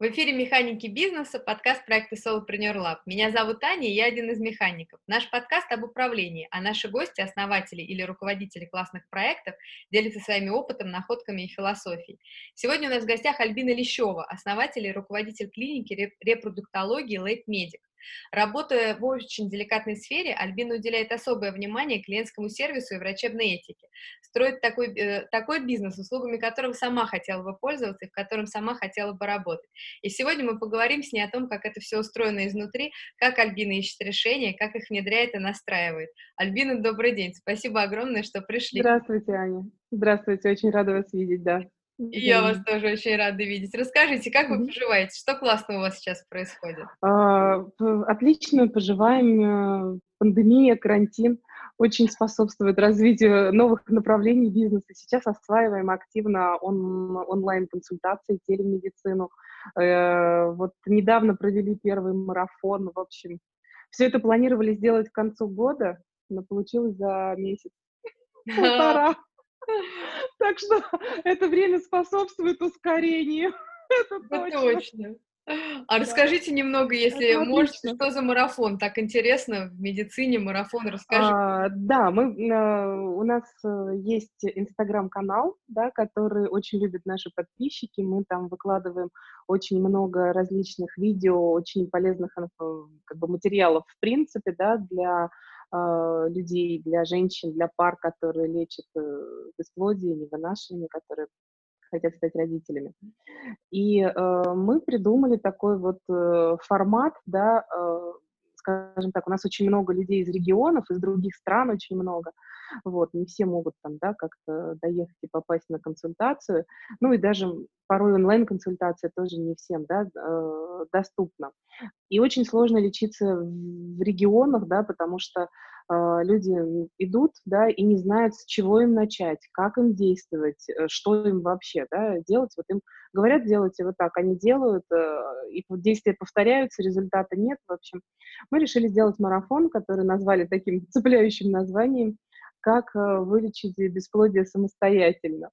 В эфире «Механики бизнеса», подкаст проекта Solopreneur Lab. Меня зовут Аня, и я один из механиков. Наш подкаст об управлении, а наши гости, основатели или руководители классных проектов, делятся своими опытом, находками и философией. Сегодня у нас в гостях Альбина Лещева, основатель и руководитель клиники репродуктологии Late Medic. Работая в очень деликатной сфере, Альбина уделяет особое внимание клиентскому сервису и врачебной этике. Строит такой, э, такой бизнес, услугами которого сама хотела бы пользоваться и в котором сама хотела бы работать. И сегодня мы поговорим с ней о том, как это все устроено изнутри, как Альбина ищет решения, как их внедряет и настраивает. Альбина, добрый день. Спасибо огромное, что пришли. Здравствуйте, Аня. Здравствуйте, очень рада вас видеть, да. И я вас тоже очень рада видеть. Расскажите, как вы поживаете? Что классно у вас сейчас происходит? А, отлично поживаем. Э, пандемия, карантин очень способствует развитию новых направлений бизнеса. Сейчас осваиваем активно он, онлайн-консультации, телемедицину. Э, вот недавно провели первый марафон. В общем, все это планировали сделать к концу года, но получилось за месяц. Полтора. Так что это время способствует ускорению. Это точно. точно. А расскажите немного, если это можете, что за марафон? Так интересно в медицине марафон, расскажите. А, да, мы, а, у нас э, есть инстаграм-канал, да, который очень любят наши подписчики. Мы там выкладываем очень много различных видео, очень полезных э, как бы, материалов в принципе, да, для э, людей, для женщин, для пар, которые лечат э, бесплодие, невынашивание, которые хотят стать родителями. И э, мы придумали такой вот э, формат, да, э, скажем так, у нас очень много людей из регионов, из других стран очень много, вот, не все могут там, да, как-то доехать и попасть на консультацию, ну и даже порой онлайн-консультация тоже не всем, да, э, доступна. И очень сложно лечиться в регионах, да, потому что э, люди идут, да, и не знают, с чего им начать, как им действовать, э, что им вообще, да, делать. Вот им говорят, делайте вот так, они делают, э, и действия повторяются, результата нет. В общем, мы решили сделать марафон, который назвали таким цепляющим названием «Как э, вылечить бесплодие самостоятельно».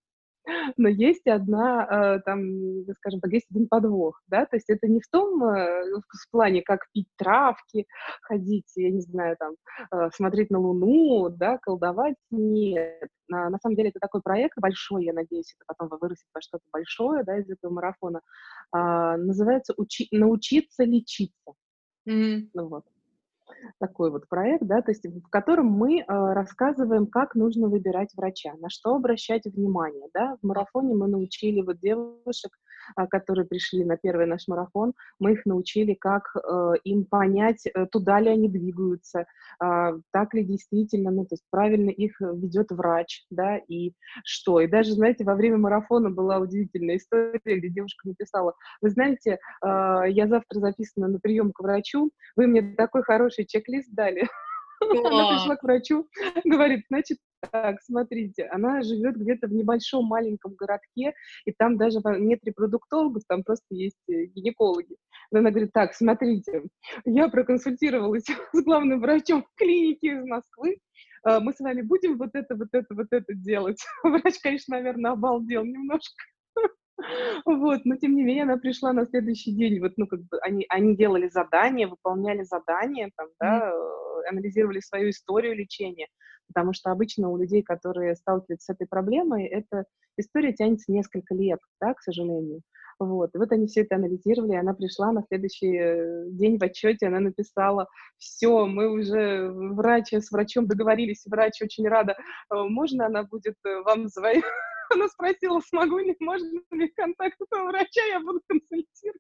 Но есть одна, э, там, скажем так, есть один подвох, да, то есть это не в том э, в плане, как пить травки, ходить, я не знаю, там, смотреть на Луну, да, колдовать, нет. На, на самом деле это такой проект большой, я надеюсь, это потом вырастет во что-то большое, да, из этого марафона, а, называется учи, «Научиться лечиться». Mm-hmm. Ну вот такой вот проект, да, то есть в котором мы э, рассказываем, как нужно выбирать врача, на что обращать внимание, да. В марафоне мы научили вот девушек которые пришли на первый наш марафон, мы их научили, как э, им понять, э, туда ли они двигаются, а, так ли действительно, ну, то есть правильно их ведет врач, да, и что. И даже, знаете, во время марафона была удивительная история, где девушка написала, вы знаете, а, я завтра записана на прием к врачу, вы мне такой хороший чек-лист дали, она пришла к врачу, говорит, значит, так, смотрите, она живет где-то в небольшом маленьком городке, и там даже нет репродуктологов, там просто есть э, гинекологи. Но она говорит, так, смотрите, я проконсультировалась с главным врачом клиники из Москвы, э, мы с вами будем вот это, вот это, вот это делать. Врач, конечно, наверное, обалдел немножко. Вот, но тем не менее она пришла на следующий день, вот, ну, как бы они, они делали задания, выполняли задания, там, да, mm-hmm. анализировали свою историю лечения, потому что обычно у людей, которые сталкиваются с этой проблемой, эта история тянется несколько лет, да, к сожалению. Вот. И вот они все это анализировали, она пришла на следующий э, день в отчете, она написала, все, мы уже врач, с врачом договорились, врач очень рада, э, можно она будет вам звонить? Она спросила, смогу ли, можно ли контакт этого врача, я буду консультировать.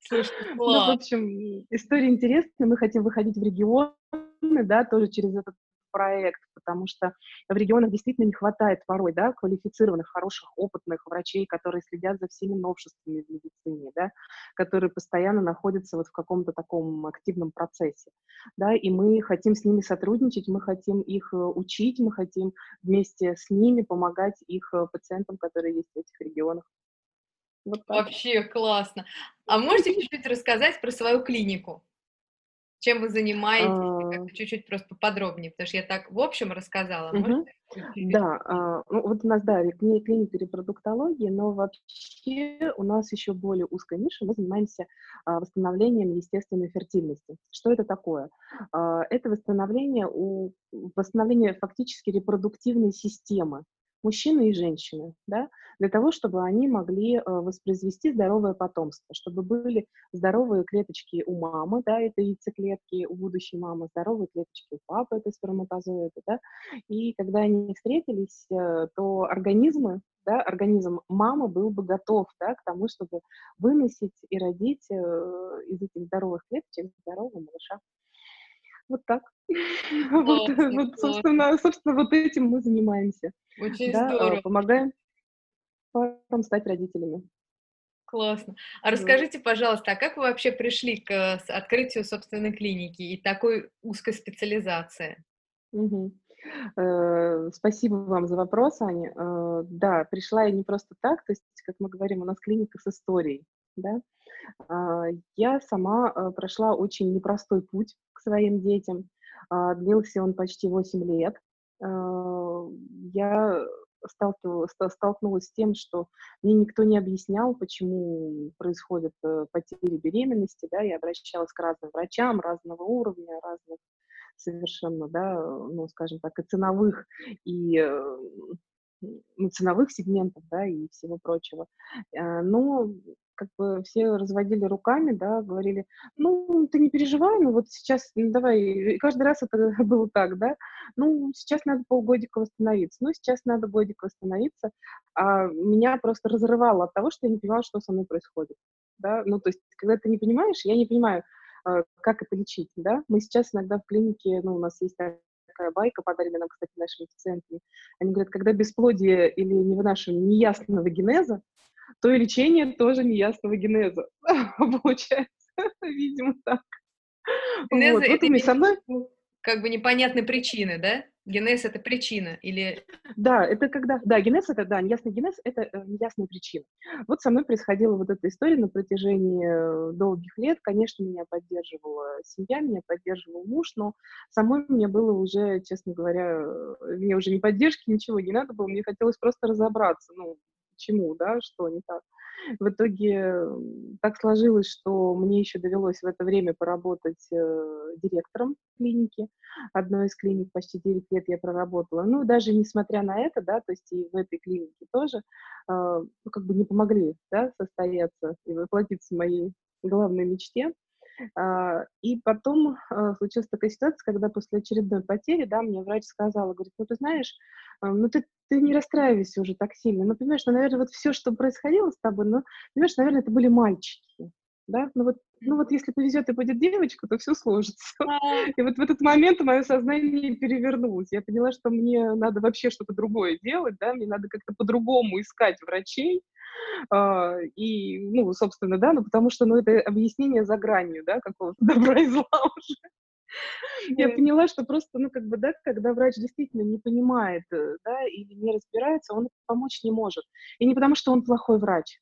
Слушай, ну, в общем, история интересная, мы хотим выходить в регионы, да, тоже через этот проект, потому что в регионах действительно не хватает порой, да, квалифицированных, хороших, опытных врачей, которые следят за всеми новшествами в медицине, да, которые постоянно находятся вот в каком-то таком активном процессе, да, и мы хотим с ними сотрудничать, мы хотим их э, учить, мы хотим вместе с ними помогать их э, пациентам, которые есть в этих регионах. Вот Вообще классно. А можете чуть-чуть рассказать про свою клинику? Чем вы занимаетесь, как чуть-чуть просто поподробнее, потому что я так в общем рассказала. Угу. Да, а, ну, вот у нас, да, клиника репродуктологии, но вообще у нас еще более узкая ниша, мы занимаемся а, восстановлением естественной фертильности. Что это такое? А, это восстановление, у, восстановление фактически репродуктивной системы мужчины и женщины, да, для того, чтобы они могли э, воспроизвести здоровое потомство, чтобы были здоровые клеточки у мамы, да, это яйцеклетки у будущей мамы, здоровые клеточки у папы, это сперматозоиды, да, и когда они встретились, э, то организмы, да, организм мамы был бы готов, да, к тому, чтобы выносить и родить э, из этих здоровых клеточек здорового малыша. Вот так. Вот, вот, собственно, собственно, вот этим мы занимаемся. Очень да, здорово. Помогаем парам стать родителями. Классно. А расскажите, пожалуйста, а как вы вообще пришли к открытию собственной клиники и такой узкой специализации? Угу. Э, спасибо вам за вопрос, Аня. Э, да, пришла я не просто так, то есть, как мы говорим, у нас клиника с историей, да. Э, я сама э, прошла очень непростой путь своим детям. Э, длился он почти 8 лет. Э, я столкнулась с тем, что мне никто не объяснял, почему происходят э, потери беременности, да, я обращалась к разным врачам разного уровня, разных совершенно, да, ну, скажем так, и ценовых, и э, ну, ценовых сегментов, да, и всего прочего. Э, но как бы все разводили руками, да, говорили, ну, ты не переживай, ну, вот сейчас, ну, давай, и каждый раз это было так, да, ну, сейчас надо полгодика восстановиться, ну, сейчас надо годик восстановиться, а меня просто разрывало от того, что я не понимала, что со мной происходит, да, ну, то есть, когда ты не понимаешь, я не понимаю, э, как это лечить, да, мы сейчас иногда в клинике, ну, у нас есть такая байка, подарили нам, кстати, нашими пациентами. Они говорят, когда бесплодие или не вынашивание неясного генеза, то и лечение тоже неясного генеза. Получается, видимо, так. Генеза вот, это вот со мной... как бы непонятные причины, да? Генез — это причина или... Да, это когда... Да, генез — это, да, неясный генез — это э, неясная причина. Вот со мной происходила вот эта история на протяжении э, долгих лет. Конечно, меня поддерживала семья, меня поддерживал муж, но самой мне было уже, честно говоря, э, мне уже ни поддержки, ничего не надо было, мне хотелось просто разобраться, ну, почему, да, что не так. В итоге так сложилось, что мне еще довелось в это время поработать э, директором клиники. Одной из клиник почти 9 лет я проработала. Ну, даже несмотря на это, да, то есть и в этой клинике тоже, э, ну, как бы не помогли, да, состояться и воплотиться моей главной мечте. А, и потом а, случилась такая ситуация, когда после очередной потери, да, мне врач сказала, говорит, ну ты знаешь, а, ну ты, ты не расстраивайся уже так сильно. Ну, понимаешь, ну, наверное, вот все, что происходило с тобой, ну, понимаешь, наверное, это были мальчики, да, ну вот, ну вот если повезет и будет девочка, то все сложится. И вот в этот момент мое сознание перевернулось. Я поняла, что мне надо вообще что-то другое делать, да, мне надо как-то по-другому искать врачей, а, и, ну, собственно, да, ну, потому что, ну, это объяснение за гранью, да, какого-то добра и зла уже. Я поняла, что просто, ну, как бы, да, когда врач действительно не понимает, э, да, или не разбирается, он помочь не может. И не потому, что он плохой врач,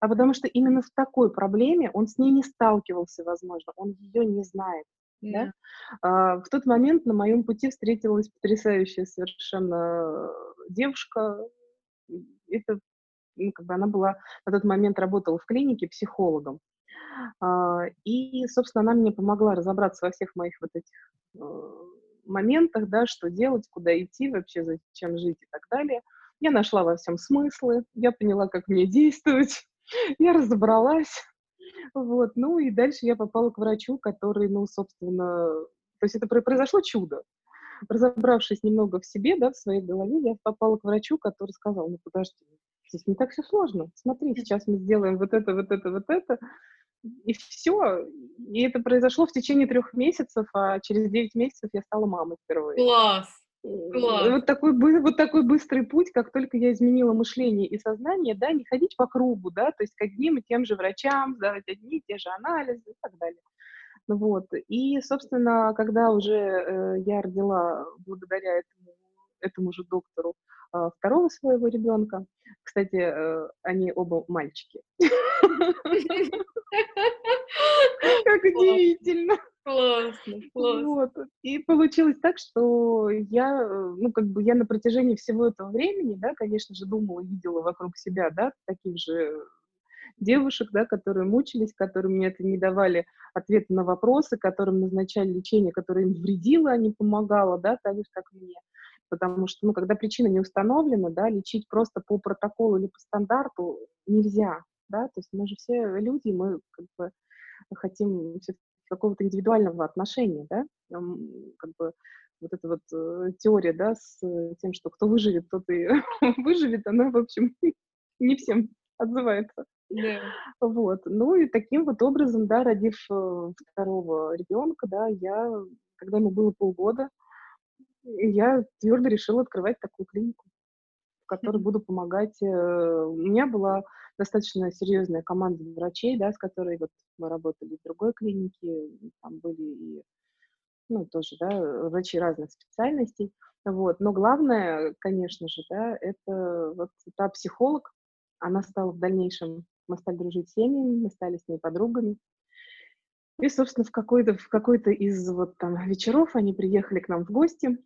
а потому что именно в такой проблеме он с ней не сталкивался, возможно, он ее не знает. Yeah. Да? А, в тот момент на моем пути встретилась потрясающая совершенно девушка. Это ну, как бы она была на тот момент работала в клинике психологом. А, и, собственно, она мне помогла разобраться во всех моих вот этих э, моментах, да, что делать, куда идти, вообще зачем жить и так далее. Я нашла во всем смыслы, я поняла, как мне действовать, я разобралась, вот, ну и дальше я попала к врачу, который, ну, собственно, то есть это произошло чудо. Разобравшись немного в себе, да, в своей голове, я попала к врачу, который сказал, ну, подожди, Здесь не так все сложно. Смотри, сейчас мы сделаем вот это, вот это, вот это, и все. И это произошло в течение трех месяцев, а через девять месяцев я стала мамой впервые. Класс! Класс. Вот такой, вот такой быстрый путь, как только я изменила мышление и сознание, да, не ходить по кругу, да, то есть к одним и тем же врачам, сдавать одни и те же анализы и так далее. Вот. И, собственно, когда уже э, я родила благодаря этому этому же доктору а, второго своего ребенка. Кстати, э, они оба мальчики. Как удивительно. Классно, классно. Вот. И получилось так, что я, э, ну, как бы я на протяжении всего этого времени, да, конечно же, думала, видела вокруг себя, да, таких же девушек, да, которые мучились, которым мне это не давали ответы на вопросы, которым назначали лечение, которое им вредило, а не помогало, да, так же, как мне. Потому что, ну, когда причина не установлена, да, лечить просто по протоколу или по стандарту нельзя, да, то есть мы же все люди, мы как бы хотим какого-то индивидуального отношения, да, как бы вот эта вот э, теория, да, с тем, что кто выживет, тот и выживет, она, в общем, не всем отзывается. Да. Вот. Ну и таким вот образом, да, родив э, второго ребенка, да, я, когда ему было полгода, я твердо решила открывать такую клинику, в которой буду помогать. Э, у меня была достаточно серьезная команда врачей, да, с которой вот мы работали в другой клинике, там были и, ну, тоже, да, врачи разных специальностей. Вот. Но главное, конечно же, да, это вот та психолог, она стала в дальнейшем мы стали дружить с семьями, мы стали с ней подругами. И, собственно, в какой-то, в какой-то из вот там вечеров они приехали к нам в гости.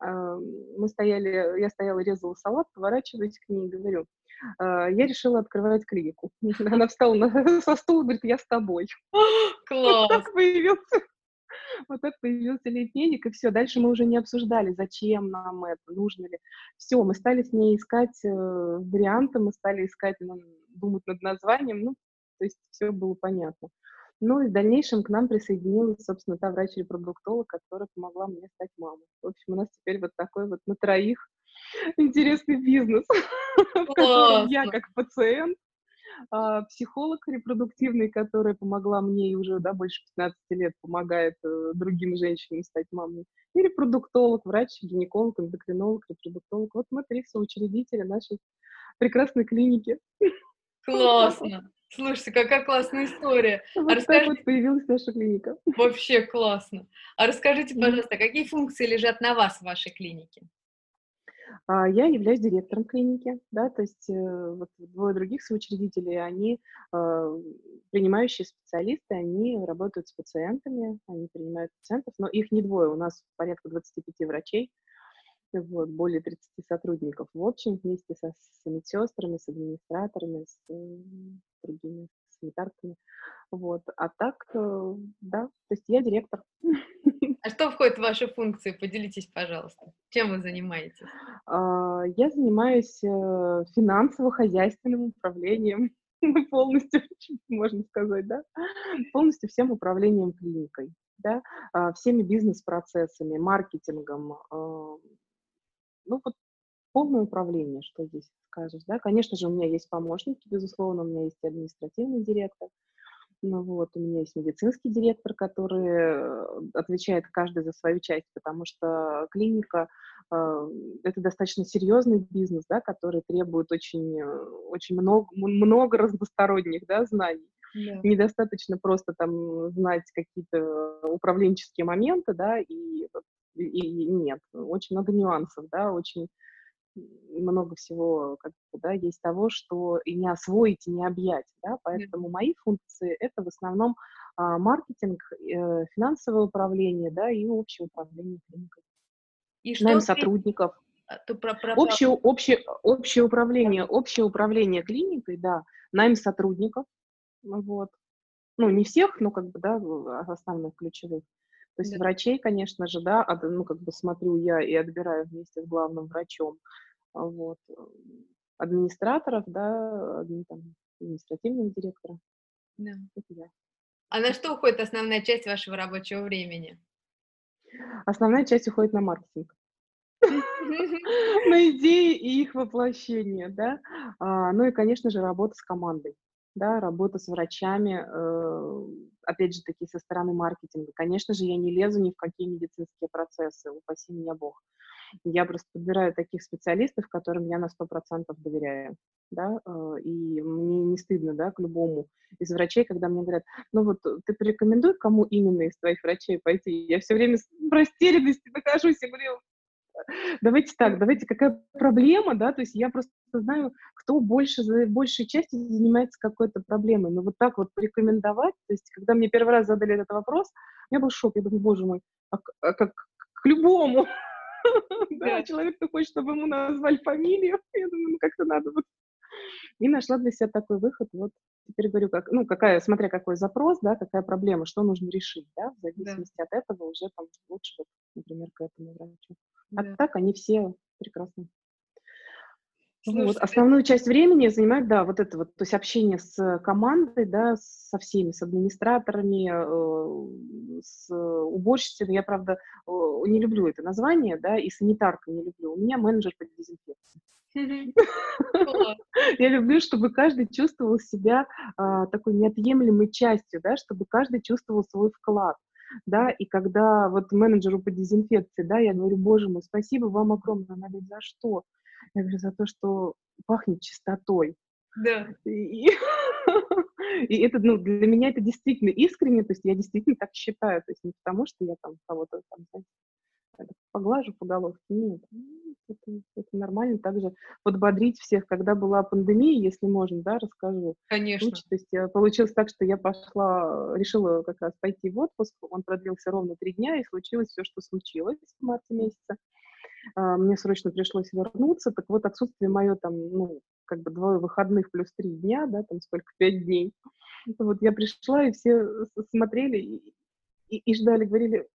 Мы стояли, я стояла, резала салат, поворачиваюсь к ней и говорю, «А, я решила открывать клинику. Она встала на, со стула и говорит, я с тобой. Класс! Вот так появился вот так появился литейник, и все. Дальше мы уже не обсуждали, зачем нам это, нужно ли. Все, мы стали с ней искать э, варианты, мы стали искать, ну, думать над названием, ну, то есть все было понятно. Ну и в дальнейшем к нам присоединилась, собственно, та врач-репродуктолог, которая помогла мне стать мамой. В общем, у нас теперь вот такой вот на троих интересный бизнес, в котором я как пациент, а, психолог репродуктивный, которая помогла мне и уже да, больше 15 лет помогает э, другим женщинам стать мамой, и репродуктолог, врач, гинеколог, эндокринолог, репродуктолог. Вот мы три соучредителя нашей прекрасной клиники. Классно! Слушайте, какая классная история. А вот а расскажите... так вот появилась наша клиника. Вообще классно. А расскажите, пожалуйста, какие функции лежат на вас в вашей клинике? А, я являюсь директором клиники, да, то есть э, вот двое других соучредителей, они а, принимающие специалисты, они работают с пациентами, они принимают пациентов, но их не двое, у нас порядка 25 врачей, вот, более 30 сотрудников в общем, вместе со, с медсестрами, с администраторами, с э, другими санитарками. Вот. А так, э, да, то есть я директор. А что входит в ваши функции? Поделитесь, пожалуйста. Чем вы занимаетесь? А, я занимаюсь э, финансово-хозяйственным управлением полностью, можно сказать, да, полностью всем управлением клиникой, да, а, всеми бизнес-процессами, маркетингом, а, ну вот полное управление, что здесь скажешь, да. Конечно же, у меня есть помощники, безусловно, у меня есть административный директор, ну вот, у меня есть медицинский директор, который э, отвечает каждый за свою часть, потому что клиника э, это достаточно серьезный бизнес, да, который требует очень, э, очень много, много разносторонних да, знаний. Yeah. Недостаточно просто там знать какие-то управленческие моменты, да, и, и, и нет, очень много нюансов, да, очень много всего как бы, да, есть того, что и не освоить, и не объять, да, поэтому мои функции это в основном а, маркетинг, э, финансовое управление, да, и общее управление клиникой. И что Найм ты... сотрудников. А, то про, про, общее, общее, общее управление, общее управление клиникой, да, найм сотрудников, вот, ну, не всех, но как бы, да, основных ключевых. То есть да. врачей, конечно же, да, ну, как бы смотрю я и отбираю вместе с главным врачом, а, вот, э, администраторов, да, там, административного директора. Да. Это я. А на что уходит основная часть вашего рабочего времени? Основная часть уходит на маркетинг. На идеи и их воплощение, да. А, ну и, конечно же, работа с командой да, работа с врачами, э, опять же таки, со стороны маркетинга. Конечно же, я не лезу ни в какие медицинские процессы, упаси меня Бог. Я просто подбираю таких специалистов, которым я на 100% доверяю, да, э, и мне не стыдно, да, к любому из врачей, когда мне говорят, ну вот ты порекомендуй, кому именно из твоих врачей пойти. Я все время в растерянности нахожусь и говорю, давайте так, давайте какая проблема, да, то есть я просто знаю, кто больше, за большей частью занимается какой-то проблемой. Но вот так вот порекомендовать, то есть когда мне первый раз задали этот вопрос, у меня был шок, я думаю, боже мой, а, а как к любому, да, человек-то хочет, чтобы ему назвали фамилию, я думаю, ну как-то надо вот. И нашла для себя такой выход, вот теперь говорю, как, ну, какая, смотря какой запрос, да, какая проблема, что нужно решить, да, в зависимости да. от этого уже там лучше, вот, например, к этому врачу. А да. Так они все прекрасны. Слушай, вот. Основную часть времени занимает, да, вот это вот, то есть общение с командой, да, со всеми, с администраторами, э, с уборщицами. Я, правда, э, не люблю это название, да, и санитарка не люблю. У меня менеджер по дезинфекции. Я люблю, чтобы каждый чувствовал себя а, такой неотъемлемой частью, да, чтобы каждый чувствовал свой вклад да, и когда вот менеджеру по дезинфекции, да, я говорю, боже мой, спасибо вам огромное, она говорит, за что? Я говорю, за то, что пахнет чистотой. Да. И, и это, ну, для меня это действительно искренне, то есть я действительно так считаю, то есть не потому, что я там кого-то там, знаете, поглажу по головке. Нет, это, это нормально. Также подбодрить всех, когда была пандемия, если можно, да, расскажу. Конечно. Случай, то есть э, получилось так, что я пошла, решила как раз пойти в отпуск, он продлился ровно три дня, и случилось все, что случилось в марте месяце. А, мне срочно пришлось вернуться, так вот отсутствие мое там, ну, как бы двое выходных плюс три дня, да, там сколько, пять дней. Вот я пришла, и все смотрели и, и ждали, говорили,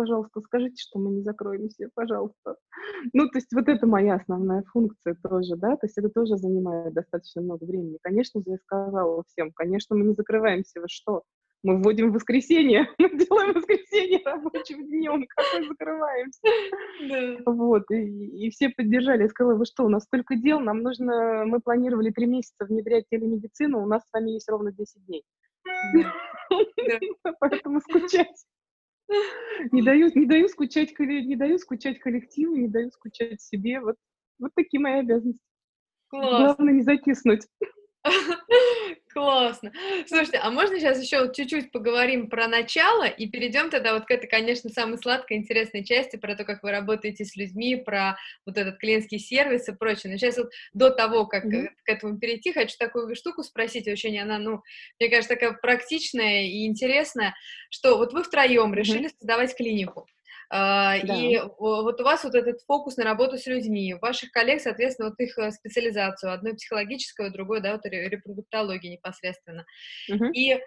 пожалуйста, скажите, что мы не закроемся, пожалуйста. Ну, то есть вот это моя основная функция тоже, да, то есть это тоже занимает достаточно много времени. Конечно же, я сказала всем, конечно, мы не закрываемся, вы что? Мы вводим воскресенье, мы делаем воскресенье рабочим днем, как мы закрываемся. Да. Вот, и, и все поддержали. Я сказала, вы что, у нас столько дел, нам нужно, мы планировали три месяца внедрять телемедицину, у нас с вами есть ровно 10 дней. Поэтому скучать. Не даю, не даю скучать, не даю скучать коллективу, не даю скучать себе. Вот, вот такие мои обязанности. Класс. Главное не закиснуть. Классно. Слушайте, а можно сейчас еще чуть-чуть поговорим про начало и перейдем тогда вот к этой, конечно, самой сладкой, интересной части, про то, как вы работаете с людьми, про вот этот клиентский сервис и прочее. Но сейчас вот до того, как mm-hmm. к этому перейти, хочу такую штуку спросить, очень она, ну, мне кажется, такая практичная и интересная, что вот вы втроем mm-hmm. решили создавать клинику. А, да. И вот у вас вот этот фокус на работу с людьми, у ваших коллег, соответственно, вот их э, специализацию, одной психологическую, другой, да, вот репродуктология непосредственно. Угу. И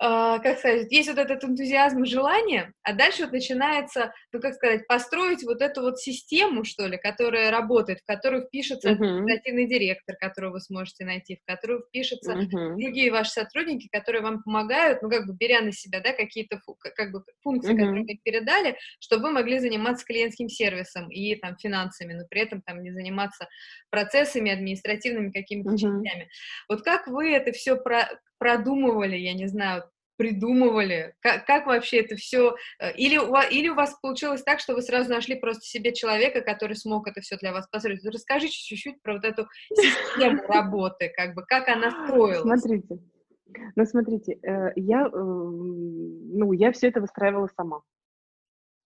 как сказать, есть вот этот энтузиазм и желание, а дальше вот начинается, ну, как сказать, построить вот эту вот систему, что ли, которая работает, в которую впишется uh-huh. административный директор, которого вы сможете найти, в которую впишутся uh-huh. другие ваши сотрудники, которые вам помогают, ну, как бы беря на себя, да, какие-то как бы функции, uh-huh. которые вы передали, чтобы вы могли заниматься клиентским сервисом и там финансами, но при этом там не заниматься процессами административными какими-то uh-huh. частями. Вот как вы это все про продумывали, я не знаю, придумывали? Как, как вообще это все? Э, или у, вас, или у вас получилось так, что вы сразу нашли просто себе человека, который смог это все для вас построить? Расскажите чуть-чуть про вот эту систему работы, как бы, как она строилась. Смотрите, ну, смотрите, э, я, ну, я все это выстраивала сама.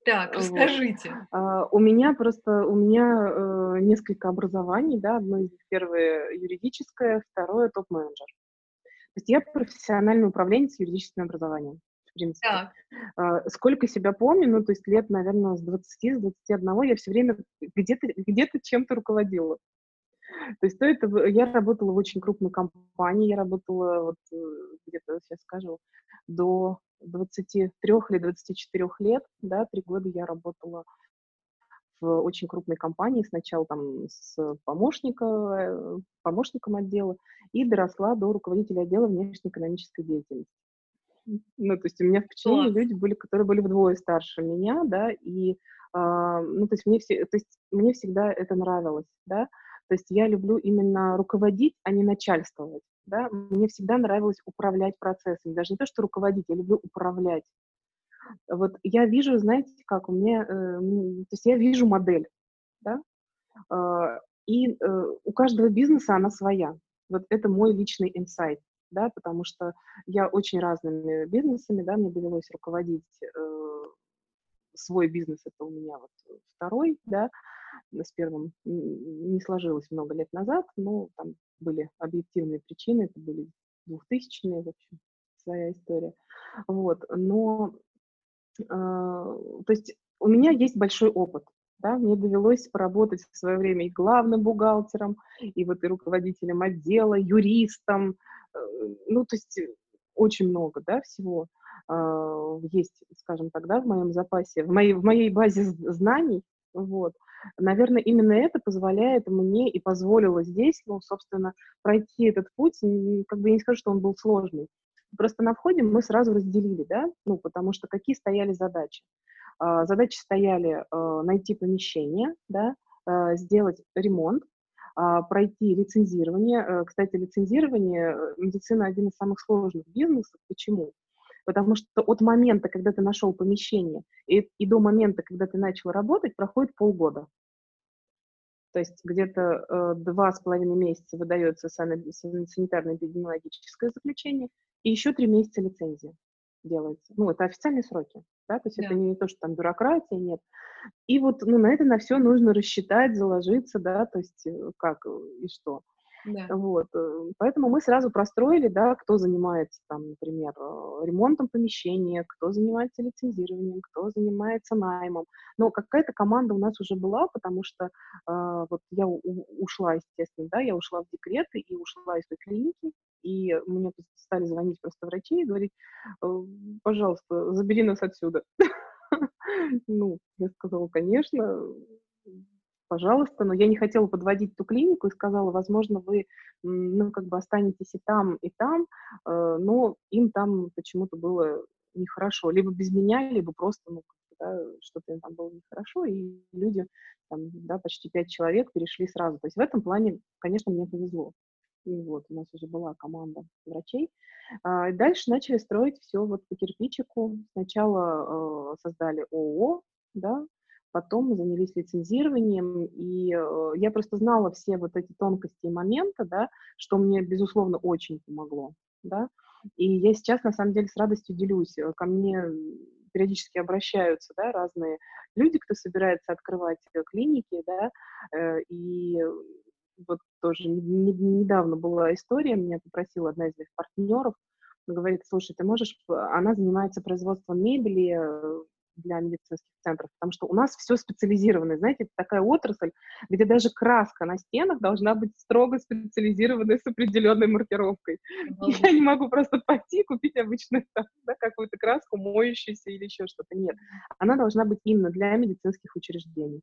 Так, расскажите. Вот. У меня просто, у меня э, несколько образований, да, одно из них первое юридическое, второе топ-менеджер. То есть я профессиональный управленец юридическим образованием. В принципе. Так. А, сколько себя помню, ну, то есть лет, наверное, с 20, с 21 я все время где-то где чем-то руководила. То есть то это, я работала в очень крупной компании, я работала вот э, где-то, сейчас скажу, до 23 или 24 лет, да, три года я работала в очень крупной компании, сначала там с помощника, э, помощником отдела, и доросла до руководителя отдела внешнеэкономической деятельности. Ну, то есть у меня в подчинении люди были, которые были вдвое старше меня, да, и, э, ну, то есть мне, все, то есть мне всегда это нравилось, да, то есть я люблю именно руководить, а не начальствовать, да, мне всегда нравилось управлять процессом, даже не то, что руководить, я люблю управлять, вот я вижу, знаете, как у меня, э, то есть я вижу модель, да, э, и э, у каждого бизнеса она своя. Вот это мой личный инсайт, да, потому что я очень разными бизнесами, да, мне довелось руководить э, свой бизнес это у меня вот второй, да, с первым не сложилось много лет назад, но там были объективные причины, это были двухтысячные, в общем, своя история. Вот, но, то есть у меня есть большой опыт, да, мне довелось поработать в свое время и главным бухгалтером, и вот и руководителем отдела, юристом, э, ну, то есть очень много, да, всего э, есть, скажем так, да, в моем запасе, в моей, в моей базе знаний, вот. Наверное, именно это позволяет мне и позволило здесь, ну, собственно, пройти этот путь, как бы я не скажу, что он был сложный. Просто на входе мы сразу разделили, да, ну, потому что какие стояли задачи. А, задачи стояли а, найти помещение, да, а, сделать ремонт, пройти лицензирование. Э, кстати, лицензирование, э, медицина один из самых сложных бизнесов. Почему? Потому что от момента, когда ты нашел помещение, и, и до момента, когда ты начал работать, проходит полгода. То есть где-то э, два с половиной месяца выдается санитарно-эпидемиологическое заключение, и еще три месяца лицензия делается. Ну, это официальные сроки, да, то есть да. это не то, что там бюрократия, нет. И вот, ну, на это на все нужно рассчитать, заложиться, да, то есть э, как и что. Да. Вот. Э, поэтому мы сразу простроили, да, кто занимается, там, например, э, ремонтом помещения, кто занимается лицензированием, кто занимается наймом. Но какая-то команда у нас уже была, потому что э, вот я у, ушла, естественно, да, я ушла в декрет и ушла из той клиники, и мне стали звонить просто врачи и говорить, «Э, пожалуйста, забери нас отсюда. Ну, я сказала, конечно, пожалуйста, но я не хотела подводить ту клинику и сказала, возможно, вы, ну, как бы останетесь и там, и там, э, но им там почему-то было нехорошо, либо без меня, либо просто, ну, да, что-то там было нехорошо, и люди, там, да, почти пять человек перешли сразу. То есть в этом плане, конечно, мне повезло. И вот, у нас уже была команда врачей. А, дальше начали строить все вот по кирпичику. Сначала э, создали ООО, да, потом занялись лицензированием, и э, я просто знала все вот эти тонкости и моменты, да, что мне, безусловно, очень помогло, да, и я сейчас, на самом деле, с радостью делюсь. Э, ко мне периодически обращаются, да, разные люди, кто собирается открывать э, клиники, да, э, и вот тоже не, не, недавно была история, меня попросила одна из моих партнеров, говорит, слушай, ты можешь, она занимается производством мебели, для медицинских центров, потому что у нас все специализированное. Знаете, это такая отрасль, где даже краска на стенах должна быть строго специализированной с определенной маркировкой. Mm-hmm. Я не могу просто пойти и купить обычную да, какую-то краску, моющуюся или еще что-то. Нет, она должна быть именно для медицинских учреждений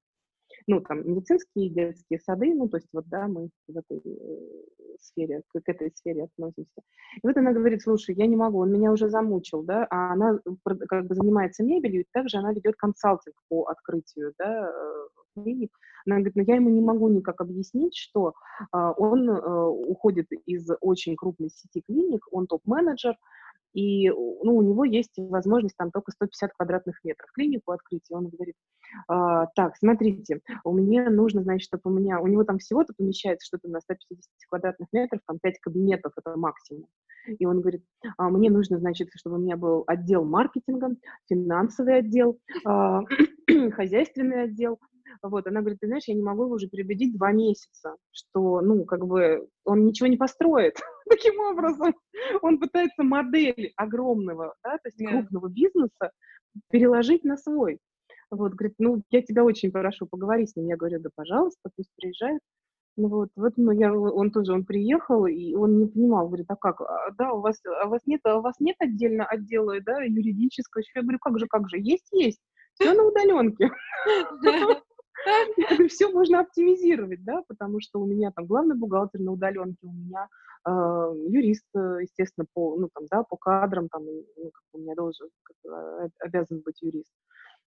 ну, там, медицинские детские сады, ну, то есть вот, да, мы в этой э, сфере, к, к этой сфере относимся. И вот она говорит, слушай, я не могу, он меня уже замучил, да, а она как бы занимается мебелью, и также она ведет консалтинг по открытию, да, э, клиник. Она говорит, ну, я ему не могу никак объяснить, что э, он э, уходит из очень крупной сети клиник, он топ-менеджер, и ну, у него есть возможность там только 150 квадратных метров клинику открыть, и он говорит, а, так, смотрите, у меня нужно, значит, чтобы у меня, у него там всего-то помещается что-то на 150 квадратных метров, там 5 кабинетов, это максимум. И он говорит, а, мне нужно, значит, чтобы у меня был отдел маркетинга, финансовый отдел, а, хозяйственный отдел, вот, она говорит, ты знаешь, я не могу его уже переубедить два месяца, что, ну, как бы, он ничего не построит. Таким образом, он пытается модель огромного, да, то есть yeah. крупного бизнеса переложить на свой. Вот, говорит, ну, я тебя очень прошу, поговори с ним. Я говорю, да, пожалуйста, пусть приезжает. Ну вот, вот ну, я, он тоже, он приехал, и он не понимал, говорит, а как, а, да, у вас, а у вас нет, а у вас нет отдельно отдела, да, юридического, я говорю, как же, как же, есть, есть, все на удаленке. Все можно оптимизировать, да, потому что у меня там главный бухгалтер на удаленке, у меня э, юрист, естественно, по, ну, там, да, по кадрам, там, ну, как у меня должен, как, обязан быть юрист,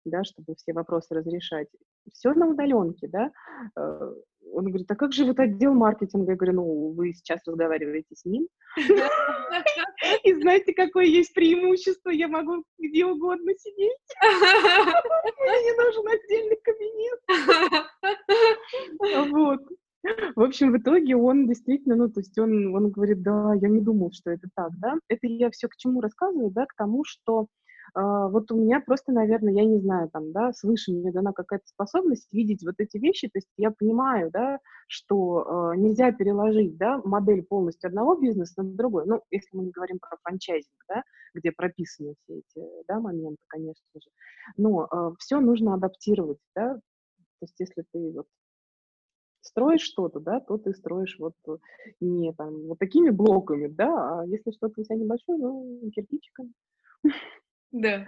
да, чтобы все вопросы разрешать. Все на удаленке, да. Э, он говорит, а как же вот отдел маркетинга? Я говорю, ну, вы сейчас разговариваете с ним. И знаете, какое есть преимущество? Я могу где угодно сидеть. Мне не нужен отдельный кабинет. Вот. В общем, в итоге он действительно, ну, то есть он, он говорит, да, я не думал, что это так, да. Это я все к чему рассказываю, да, к тому, что вот у меня просто, наверное, я не знаю, там, да, свыше мне дана какая-то способность видеть вот эти вещи, то есть я понимаю, да, что э, нельзя переложить, да, модель полностью одного бизнеса на другой, ну, если мы не говорим про франчайзинг, да, где прописаны все эти, да, моменты, конечно же, но э, все нужно адаптировать, да, то есть если ты вот строишь что-то, да, то ты строишь вот не там вот такими блоками, да, а если что-то у тебя небольшое, ну, кирпичиками. Да.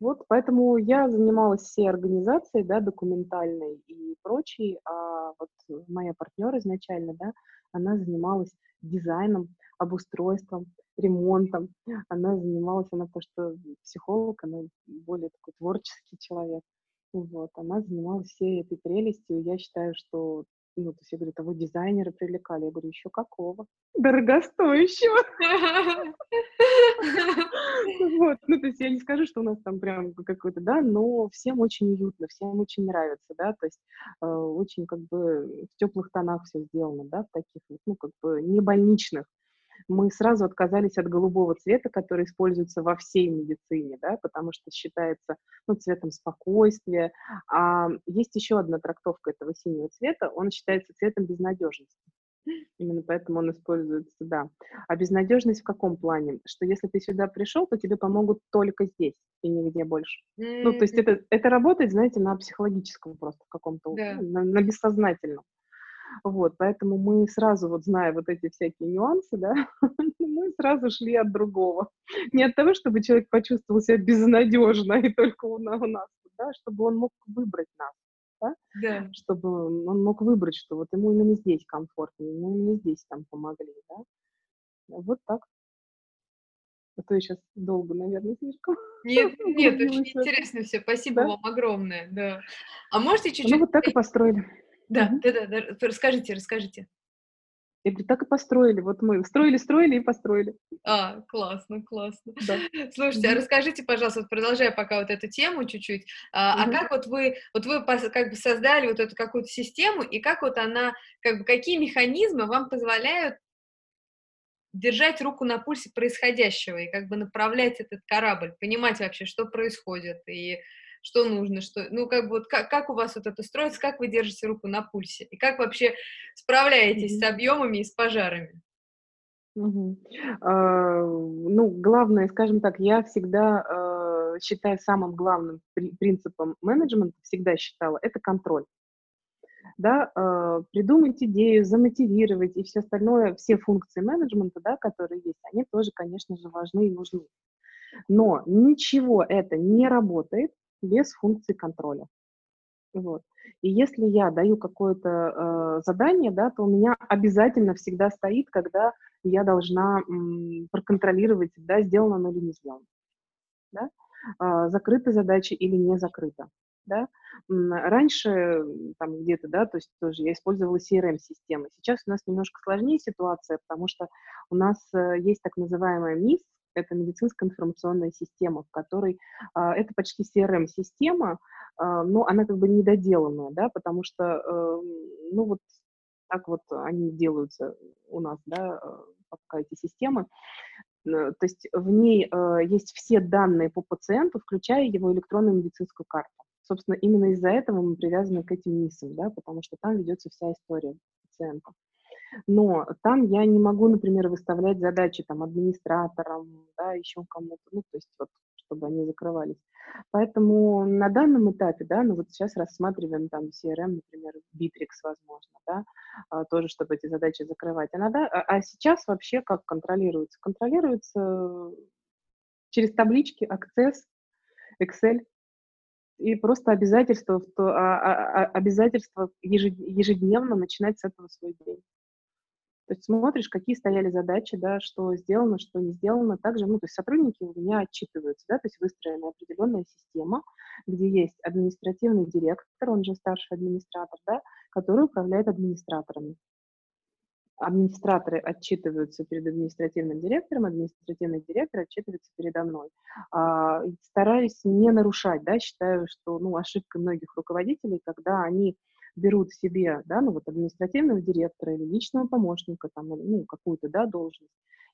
Вот, поэтому я занималась всей организацией, да, документальной и прочей, а вот моя партнер изначально, да, она занималась дизайном, обустройством, ремонтом. Она занималась, она то, что психолог, она более такой творческий человек. Вот, она занималась всей этой прелестью. Я считаю, что ну, то есть я говорю, того дизайнера привлекали. Я говорю, еще какого? Дорогостоящего. Вот, ну, то есть я не скажу, что у нас там прям какой-то, да, но всем очень уютно, всем очень нравится, да, то есть э, очень как бы в теплых тонах все сделано, да, в таких, ну, как бы не больничных мы сразу отказались от голубого цвета, который используется во всей медицине, да, потому что считается ну, цветом спокойствия. А есть еще одна трактовка этого синего цвета, он считается цветом безнадежности. Именно поэтому он используется, да. А безнадежность в каком плане? Что если ты сюда пришел, то тебе помогут только здесь и нигде больше. Mm-hmm. Ну, то есть это, это работает, знаете, на психологическом просто каком-то, yeah. на, на бессознательном. Вот, поэтому мы сразу, вот зная вот эти всякие нюансы, да, мы сразу шли от другого. Не от того, чтобы человек почувствовал себя безнадежно и только у нас, да, чтобы он мог выбрать нас. Да? Да. чтобы он мог выбрать, что вот ему именно здесь комфортно, ему именно здесь там помогли, да. Вот так. А то я сейчас долго, наверное, слишком. Нет, нет, очень интересно все. Спасибо да? вам огромное, да. А можете чуть-чуть... Ну, вот так и построили. Да, да, да, да, расскажите, расскажите. Я говорю, так и построили. Вот мы строили, строили и построили. А, классно, классно. Да. Слушайте, а расскажите, пожалуйста, вот продолжая пока вот эту тему чуть-чуть, а, mm-hmm. а как вот вы, вот вы как бы создали вот эту какую-то систему, и как вот она, как бы какие механизмы вам позволяют держать руку на пульсе происходящего и как бы направлять этот корабль, понимать вообще, что происходит, и что нужно, что, ну, как бы вот как, как у вас вот это строится, как вы держите руку на пульсе, и как вообще справляетесь mm-hmm. с объемами и с пожарами? Угу. А, ну, главное, скажем так, я всегда э, считаю самым главным при, принципом менеджмента, всегда считала, это контроль. Да, э, придумать идею, замотивировать и все остальное, все функции менеджмента, да, которые есть, они тоже, конечно же, важны и нужны. Но ничего это не работает, без функции контроля. Вот. И если я даю какое-то э, задание, да, то у меня обязательно всегда стоит, когда я должна м, проконтролировать, да, сделано оно или не сделано. Да? Э, закрыта задача или не закрыта. Да? Раньше, там где-то, да, то есть тоже я использовала CRM-системы. Сейчас у нас немножко сложнее ситуация, потому что у нас э, есть так называемая МИС, это медицинская информационная система, в которой а, это почти CRM-система, а, но она как бы недоделанная, да, потому что, э, ну вот так вот они делаются у нас, да, э, пока эти системы. Э, то есть в ней э, есть все данные по пациенту, включая его электронную медицинскую карту. Собственно, именно из-за этого мы привязаны к этим МИСам, да, потому что там ведется вся история пациента. Но там я не могу, например, выставлять задачи там администраторам, да, еще кому-то, ну, то есть вот, чтобы они закрывались. Поэтому на данном этапе, да, ну вот сейчас рассматриваем там CRM, например, Bittrex, возможно, да, а, тоже, чтобы эти задачи закрывать. А, надо, а, а сейчас вообще как контролируется? Контролируется через таблички, Access, Excel, и просто обязательство, обязательство ежедневно начинать с этого свой день. То есть смотришь, какие стояли задачи, да, что сделано, что не сделано. Также, ну, то есть сотрудники у меня отчитываются, да, то есть выстроена определенная система, где есть административный директор, он же старший администратор, да, который управляет администраторами. Администраторы отчитываются перед административным директором, административный директор отчитывается передо мной. А, стараюсь не нарушать, да, считаю, что, ну, ошибка многих руководителей, когда они берут себе, да, ну вот административного директора или личного помощника, там, ну, какую-то, да, должность,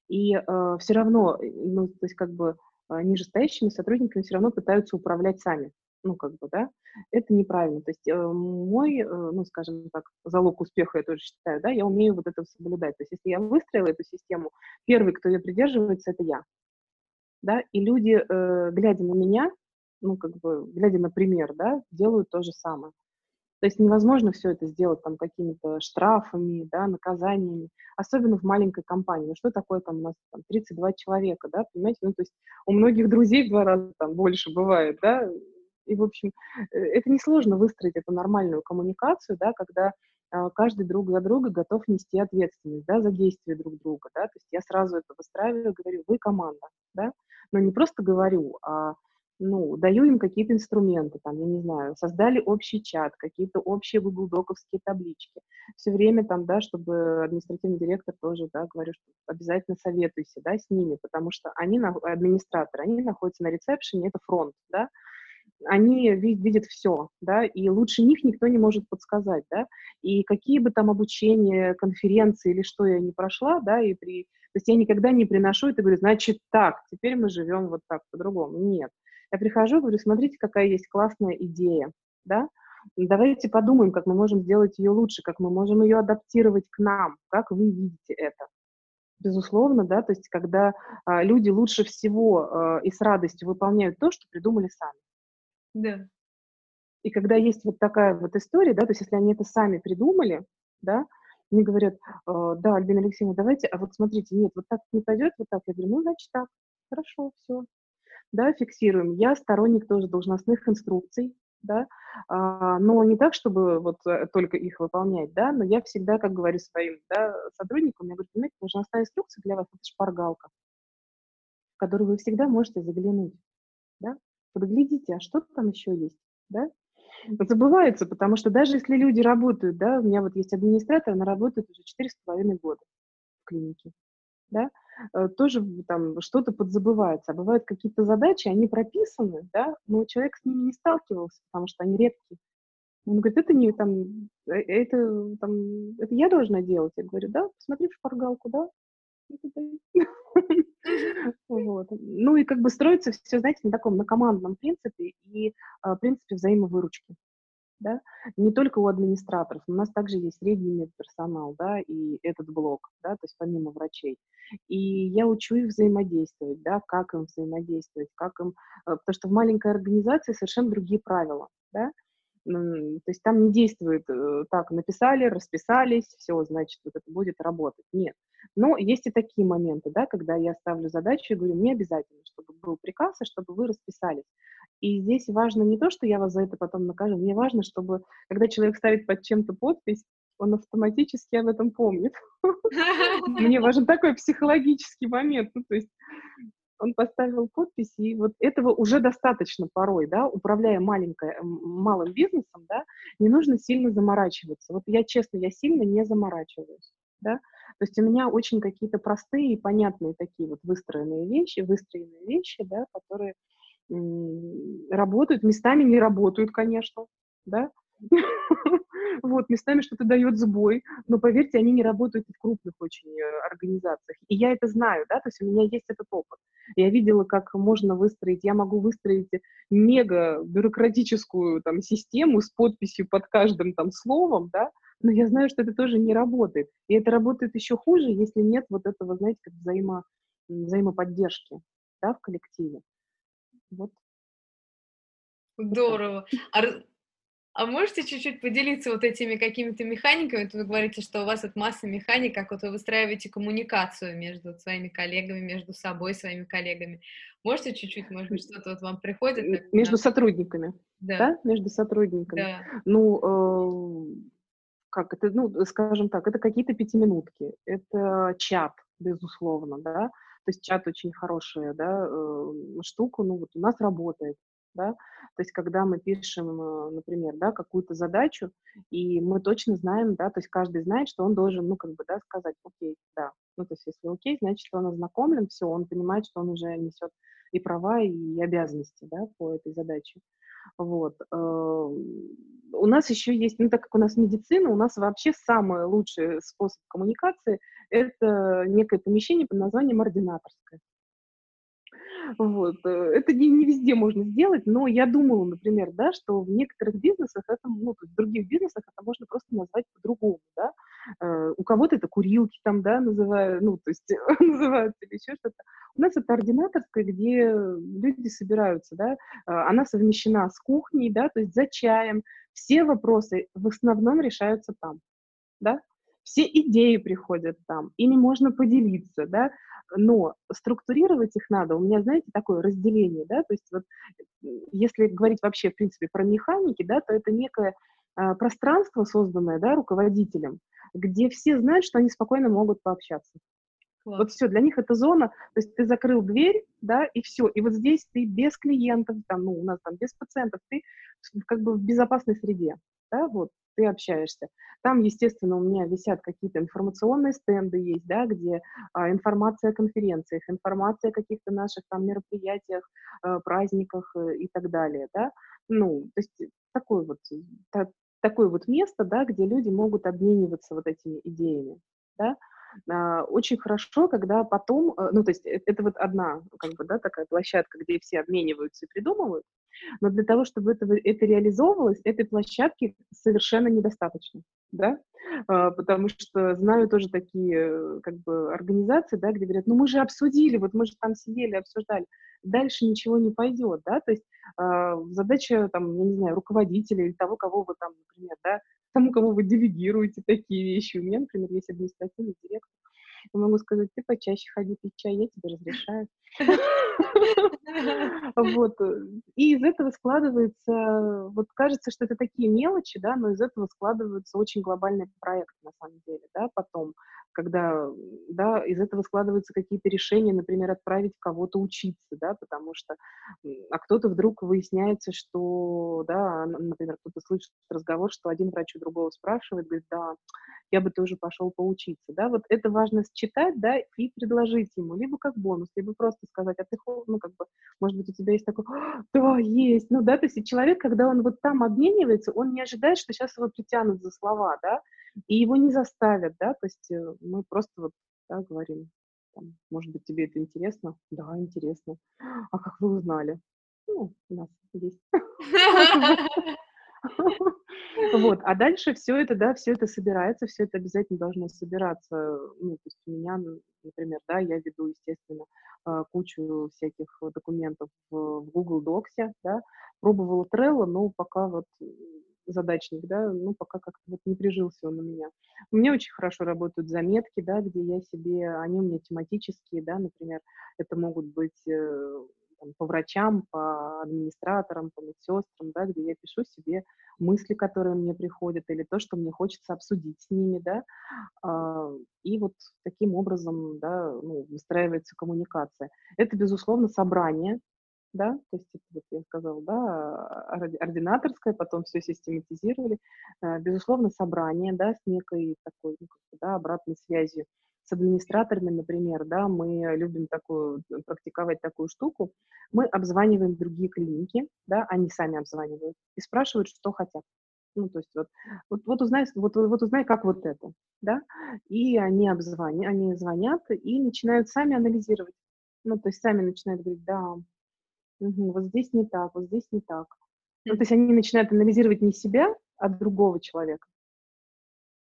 и э, все равно, э, ну, то есть как бы а, нижестоящими сотрудниками все равно пытаются управлять сами. Ну, как бы, да, это неправильно. То есть э, мой, э, ну, скажем так, залог успеха, я тоже считаю, да, я умею вот это соблюдать. То есть если я выстроила эту систему, первый, кто ее придерживается, это я. Да, и люди, э, глядя на меня, ну, как бы, глядя на пример, да, делают то же самое. То есть невозможно все это сделать там какими-то штрафами, да, наказаниями, особенно в маленькой компании. Ну что такое там у нас там 32 человека, да, понимаете? Ну то есть у многих друзей в два раза там больше бывает, да, и, в общем, э, это несложно выстроить эту нормальную коммуникацию, да, когда э, каждый друг за друга готов нести ответственность, да, за действия друг друга, да, то есть я сразу это выстраиваю, говорю, вы команда, да, но не просто говорю, а ну, даю им какие-то инструменты, там, я не знаю, создали общий чат, какие-то общие Google Доковские таблички. Все время там, да, чтобы административный директор тоже, да, говорю, что обязательно советуйся, да, с ними, потому что они, администраторы, они находятся на ресепшене, это фронт, да, они видят все, да, и лучше них никто не может подсказать, да, и какие бы там обучения, конференции или что я не прошла, да, и при, то есть я никогда не приношу это, говорю, значит так, теперь мы живем вот так, по-другому, нет, я прихожу, говорю, смотрите, какая есть классная идея, да, давайте подумаем, как мы можем сделать ее лучше, как мы можем ее адаптировать к нам, как вы видите это. Безусловно, да, то есть когда а, люди лучше всего а, и с радостью выполняют то, что придумали сами. Да. И когда есть вот такая вот история, да, то есть если они это сами придумали, да, мне говорят, «А, да, Альбина Алексеевна, давайте, а вот смотрите, нет, вот так не пойдет, вот так. Я говорю, ну, значит так, хорошо, все, да, фиксируем. Я сторонник тоже должностных инструкций, да, а, но не так, чтобы вот э, только их выполнять, да, но я всегда, как говорю своим, да, сотрудникам, я говорю, понимаете, должностная инструкция для вас – это шпаргалка, в которую вы всегда можете заглянуть, да, подглядите, а что там еще есть, да, забывается, потому что даже если люди работают, да, у меня вот есть администратор, она работает уже четыре с половиной года в клинике, да, тоже там что-то подзабывается. А бывают какие-то задачи, они прописаны, да, но человек с ними не сталкивался, потому что они редкие. Он говорит, это не там, э, это там, это я должна делать. Я говорю, да, посмотри в шпаргалку, да. Вот. Ну и как бы строится все, знаете, на таком, на командном принципе и а, принципе взаимовыручки да, не только у администраторов, у нас также есть средний медперсонал, да, и этот блок, да, то есть помимо врачей. И я учу их взаимодействовать, да, как им взаимодействовать, как им, э, потому что в маленькой организации совершенно другие правила, да, то есть там не действует э, так, написали, расписались, все, значит, вот это будет работать. Нет. Но есть и такие моменты, да, когда я ставлю задачу и говорю, мне обязательно, чтобы был приказ, и чтобы вы расписались. И здесь важно не то, что я вас за это потом накажу, мне важно, чтобы, когда человек ставит под чем-то подпись, он автоматически об этом помнит. Мне важен такой психологический момент. Ну, то есть он поставил подпись, и вот этого уже достаточно порой, да, управляя маленькой, малым бизнесом, да, не нужно сильно заморачиваться. Вот я, честно, я сильно не заморачиваюсь, да, то есть у меня очень какие-то простые и понятные такие вот выстроенные вещи, выстроенные вещи, да, которые работают, местами не работают, конечно, да, вот, местами что-то дает сбой, но поверьте, они не работают в крупных очень э, организациях. И я это знаю, да, то есть у меня есть этот опыт. Я видела, как можно выстроить, я могу выстроить мега бюрократическую там систему с подписью под каждым там словом, да, но я знаю, что это тоже не работает. И это работает еще хуже, если нет вот этого, знаете, как взаимо, взаимоподдержки, да, в коллективе. Вот. Здорово. А, а можете чуть-чуть поделиться вот этими какими-то механиками? вы говорите, что у вас вот масса механик, как вот вы выстраиваете коммуникацию между своими коллегами, между собой, своими коллегами. Можете чуть-чуть, может быть, что-то вот вам приходит? Так, между да? сотрудниками. Да. да, между сотрудниками. Да. Ну, э, как это, ну, скажем так, это какие-то пятиминутки, это чат, безусловно, да, то есть чат очень хорошая, да, э, штука, ну вот у нас работает, да, то есть когда мы пишем, э, например, да, какую-то задачу, и мы точно знаем, да, то есть каждый знает, что он должен, ну, как бы, да, сказать, окей, да, ну, то есть если окей, значит, он ознакомлен, все, он понимает, что он уже несет и права, и обязанности, да, по этой задаче. Вот. Э, у нас еще есть, ну, так как у нас медицина, у нас вообще самый лучший способ коммуникации – это некое помещение под названием ординаторское. Вот. Э, это не, не везде можно сделать, но я думала, например, да, что в некоторых бизнесах это, ну, в других бизнесах это можно просто назвать по-другому, да. Э, у кого-то это курилки там, да, называют, ну, то есть называются или еще что-то. У нас это ординаторская, где люди собираются, да, она совмещена с кухней, да, то есть за чаем. Все вопросы в основном решаются там, да все идеи приходят там, ими можно поделиться, да, но структурировать их надо. У меня, знаете, такое разделение, да, то есть вот если говорить вообще, в принципе, про механики, да, то это некое а, пространство, созданное, да, руководителем, где все знают, что они спокойно могут пообщаться. Класс. Вот все, для них это зона, то есть ты закрыл дверь, да, и все. И вот здесь ты без клиентов, там, ну, у нас там без пациентов, ты как бы в безопасной среде, да, вот ты общаешься. Там, естественно, у меня висят какие-то информационные стенды есть, да, где а, информация о конференциях, информация о каких-то наших там мероприятиях, а, праздниках э, и так далее, да. Ну, то есть такое вот, та, такое вот место, да, где люди могут обмениваться вот этими идеями, да. А, очень хорошо, когда потом, э, ну, то есть э, это вот одна, как бы, да, такая площадка, где все обмениваются и придумывают, но для того, чтобы это, это реализовывалось, этой площадки совершенно недостаточно, да, а, потому что знаю тоже такие, э, как бы, организации, да, где говорят, ну, мы же обсудили, вот мы же там сидели, обсуждали, дальше ничего не пойдет, да, то есть э, задача, там, я не знаю, руководителя или того, кого вы там, например, да, тому, кому вы делегируете такие вещи. У меня, например, есть административный директор. Я могу сказать, ты почаще ходи пить чай, я тебе разрешаю. Вот. И из этого складывается, вот кажется, что это такие мелочи, да, но из этого складывается очень глобальный проект, на самом деле, да, потом когда, да, из этого складываются какие-то решения, например, отправить кого-то учиться, да, потому что, а кто-то вдруг выясняется, что, да, например, кто-то слышит разговор, что один врач у другого спрашивает, говорит, да, я бы тоже пошел поучиться, да, вот это важно считать, да, и предложить ему, либо как бонус, либо просто сказать, а ты, ну, как бы, может быть, у тебя есть такой, да, есть, ну, да, то есть человек, когда он вот там обменивается, он не ожидает, что сейчас его притянут за слова, да, и его не заставят, да, то есть э, мы просто вот да, говорим, там, может быть, тебе это интересно? Да, интересно. А как вы узнали? Ну, у нас есть. Вот, а дальше все это, да, все это собирается, все это обязательно должно собираться. Ну, то есть у меня, например, да, я веду, естественно, а, кучу всяких документов в Google Docs, да, пробовала Trello, но пока вот задачник, да, ну, пока как-то вот не прижился он у меня. У меня очень хорошо работают заметки, да, где я себе, они у меня тематические, да, например, это могут быть э, там, по врачам, по администраторам, по медсестрам, да, где я пишу себе мысли, которые мне приходят, или то, что мне хочется обсудить с ними, да, а, и вот таким образом, да, ну, выстраивается коммуникация. Это, безусловно, собрание, да, то есть это, вот я сказала, да, ординаторская, потом все систематизировали, э, безусловно, собрание, да, с некой такой, ну, да, обратной связью с администраторами, например, да, мы любим такую, практиковать такую штуку, мы обзваниваем другие клиники, да, они сами обзванивают и спрашивают, что хотят. Ну, то есть вот, вот, вот, узнай, вот, вот узнай, как вот это, да, и они обзванивают, они звонят и начинают сами анализировать. Ну, то есть сами начинают говорить, да, Мгм. Вот здесь не так, вот здесь не так. Ну, то есть они начинают анализировать не себя, а другого человека.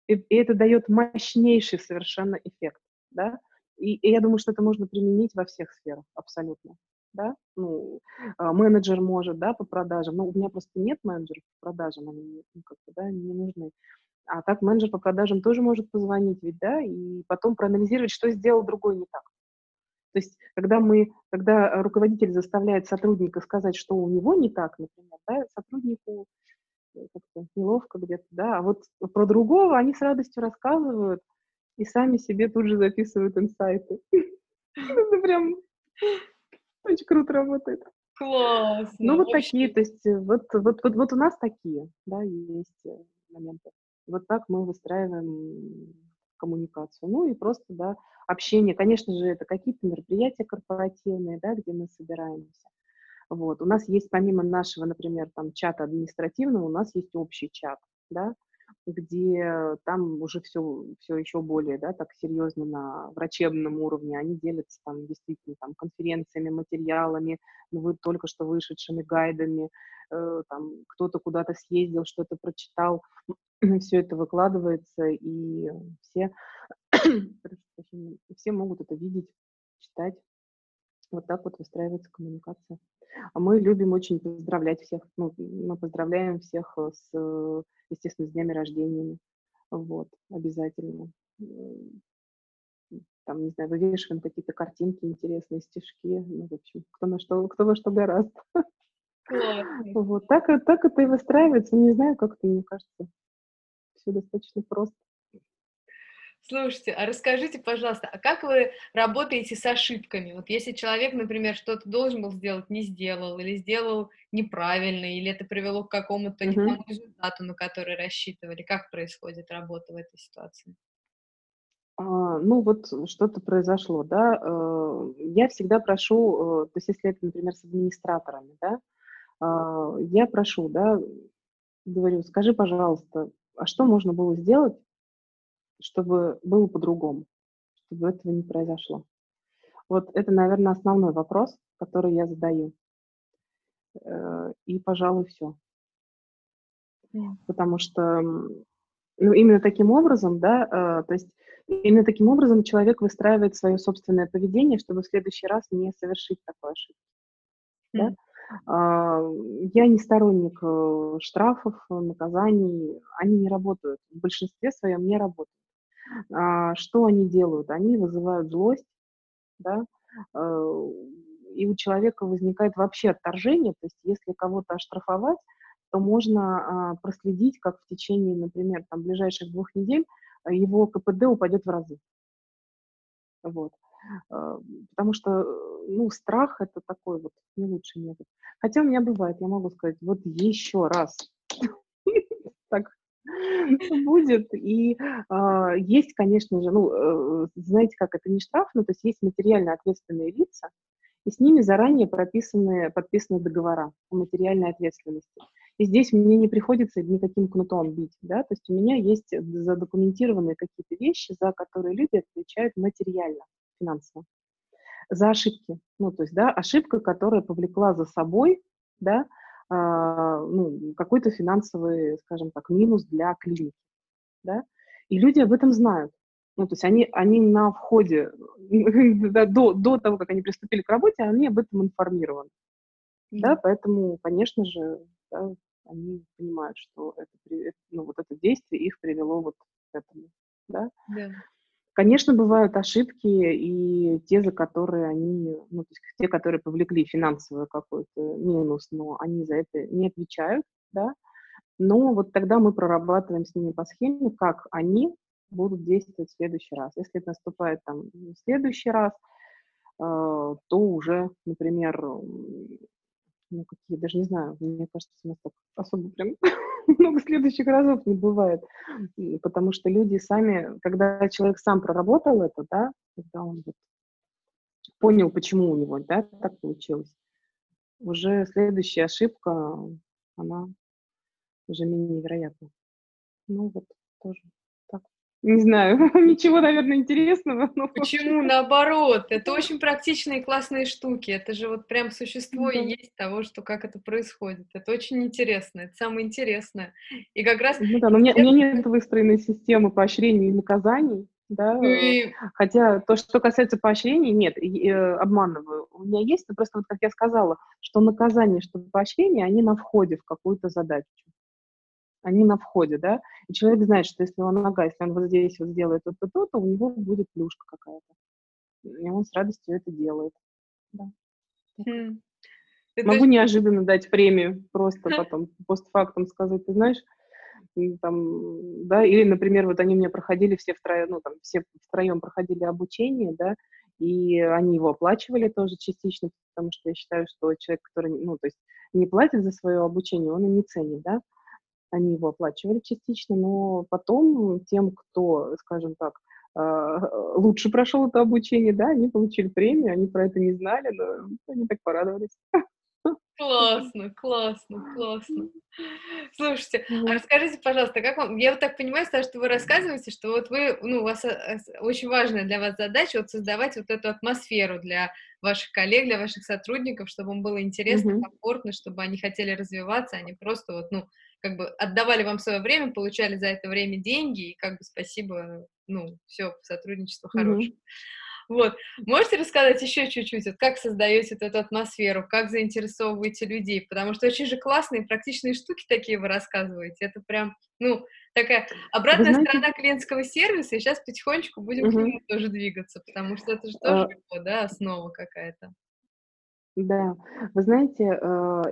И, и это дает мощнейший совершенно эффект, да. И, и я думаю, что это можно применить во всех сферах абсолютно, да. Ну, а, менеджер может, да, по продажам. Но у меня просто нет менеджеров по продажам, они ну, как бы, да, не нужны. А так менеджер по продажам тоже может позвонить ведь, да, и потом проанализировать, что сделал другой не так. То есть, когда мы, когда руководитель заставляет сотрудника сказать, что у него не так, например, да, сотруднику э, как-то неловко где-то, да, а вот про другого они с радостью рассказывают и сами себе тут же записывают инсайты. Это прям очень круто работает. Классно. Ну, вот такие, то есть, э, вот, вот, вот, вот у нас такие, да, есть э, моменты. Вот так мы выстраиваем коммуникацию. Ну и просто, да, общение. Конечно же, это какие-то мероприятия корпоративные, да, где мы собираемся. Вот. У нас есть помимо нашего, например, там, чата административного, у нас есть общий чат, да, где там уже все, все еще более, да, так серьезно на врачебном уровне. Они делятся там действительно там конференциями, материалами, ну, вы только что вышедшими гайдами, э, там кто-то куда-то съездил, что-то прочитал, все это выкладывается, и все, все могут это видеть, читать. Вот так вот выстраивается коммуникация. А мы любим очень поздравлять всех. Ну, мы поздравляем всех с, э, естественно, с днями рождения. Вот, обязательно. Там, не знаю, вывешиваем какие-то картинки интересные, стишки. Ну, в общем, кто на что, кто во что гораздо. Вот, так, так это и выстраивается. Не знаю, как это, мне кажется, все достаточно просто. Слушайте, а расскажите, пожалуйста, а как вы работаете с ошибками? Вот если человек, например, что-то должен был сделать, не сделал, или сделал неправильно, или это привело к какому-то uh-huh. не тому результату, на который рассчитывали, как происходит работа в этой ситуации? А, ну вот что-то произошло, да. Э, я всегда прошу, э, то есть если это, например, с администраторами, да, а, я прошу, да, говорю, скажи, пожалуйста, а что можно было сделать, чтобы было по-другому, чтобы этого не произошло. Вот это, наверное, основной вопрос, который я задаю. Э, и, пожалуй, все. Потому что ну, именно таким образом, да, э, то есть именно таким образом человек выстраивает свое собственное поведение, чтобы в следующий раз не совершить такой ошибки. Да? А, я не сторонник э, штрафов, наказаний, они не работают. В большинстве своем не работают. А, что они делают? Они вызывают злость, да, э, и у человека возникает вообще отторжение, то есть если кого-то оштрафовать, то можно а, проследить, как в течение, например, там, ближайших двух недель э, его КПД упадет в разы. Вот. А, потому что, ну, страх – это такой вот не лучший метод. Хотя у меня бывает, я могу сказать, вот еще раз так будет. И э, есть, конечно же, ну, э, знаете, как это не штраф, но то есть есть материально ответственные лица, и с ними заранее прописаны, подписаны договора о материальной ответственности. И здесь мне не приходится никаким кнутом бить, да, то есть у меня есть задокументированные какие-то вещи, за которые люди отвечают материально, финансово. За ошибки, ну, то есть, да, ошибка, которая повлекла за собой, да, а, ну, какой-то финансовый, скажем так, минус для клиники, да, и люди об этом знают. Ну, то есть они, они на входе, до, до того, как они приступили к работе, они об этом информированы. Mm-hmm. Да, поэтому, конечно же, да, они понимают, что это, ну, вот это действие их привело вот к этому. Да? Yeah. Конечно, бывают ошибки и те, за которые они, ну, то есть те, которые повлекли финансовый какой-то минус, но они за это не отвечают, да, но вот тогда мы прорабатываем с ними по схеме, как они будут действовать в следующий раз. Если это наступает там в следующий раз, э, то уже, например, ну, какие, даже не знаю, мне кажется, у нас так особо прям много следующих разов не бывает, потому что люди сами, когда человек сам проработал это, да, когда он вот понял, почему у него, да, так получилось, уже следующая ошибка, она уже менее вероятна. Ну вот, тоже. Не знаю, ничего, наверное, интересного. Но... Почему? Наоборот, это очень практичные классные штуки. Это же вот прям существо и есть того, что как это происходит. Это очень интересно, это самое интересное. И как раз... Ну да, но у меня, у меня нет выстроенной системы поощрений и наказаний. Да? Ну и... Хотя то, что касается поощрений, нет, э, обманываю. У меня есть, но просто вот как я сказала, что наказание, что поощрение, они на входе в какую-то задачу они на входе, да, и человек знает, что если он нога, если он вот здесь вот сделает то-то, то, то у него будет плюшка какая-то. И он с радостью это делает. Да. Хм. Могу даже... неожиданно дать премию, просто потом постфактум сказать, ты знаешь, там, да, или, например, вот они мне проходили все втроем, ну, там, все втроем проходили обучение, да, и они его оплачивали тоже частично, потому что я считаю, что человек, который, ну, то есть не платит за свое обучение, он и не ценит, да, они его оплачивали частично, но потом тем, кто, скажем так, а, лучше прошел это обучение, да, они получили премию, они про это не знали, но они так порадовались. Классно, классно, классно. Слушайте, а расскажите, пожалуйста, как вам... Я вот так понимаю, что вы рассказываете, что вот вы, ну, у вас э, очень важная для вас задача вот создавать вот эту атмосферу для ваших коллег, для ваших сотрудников, чтобы им было интересно, комфортно, чтобы они хотели развиваться, они просто вот, ну, как бы отдавали вам свое время, получали за это время деньги, и как бы спасибо, ну, все, сотрудничество хорошее. Mm-hmm. Вот. Можете рассказать еще чуть-чуть, вот как создаете вот эту атмосферу, как заинтересовываете людей? Потому что очень же классные практичные штуки такие вы рассказываете. Это прям, ну, такая обратная знаете... сторона клиентского сервиса, и сейчас потихонечку будем угу. к нему тоже двигаться, потому что это же тоже, а... да, основа какая-то. Да, вы знаете, э,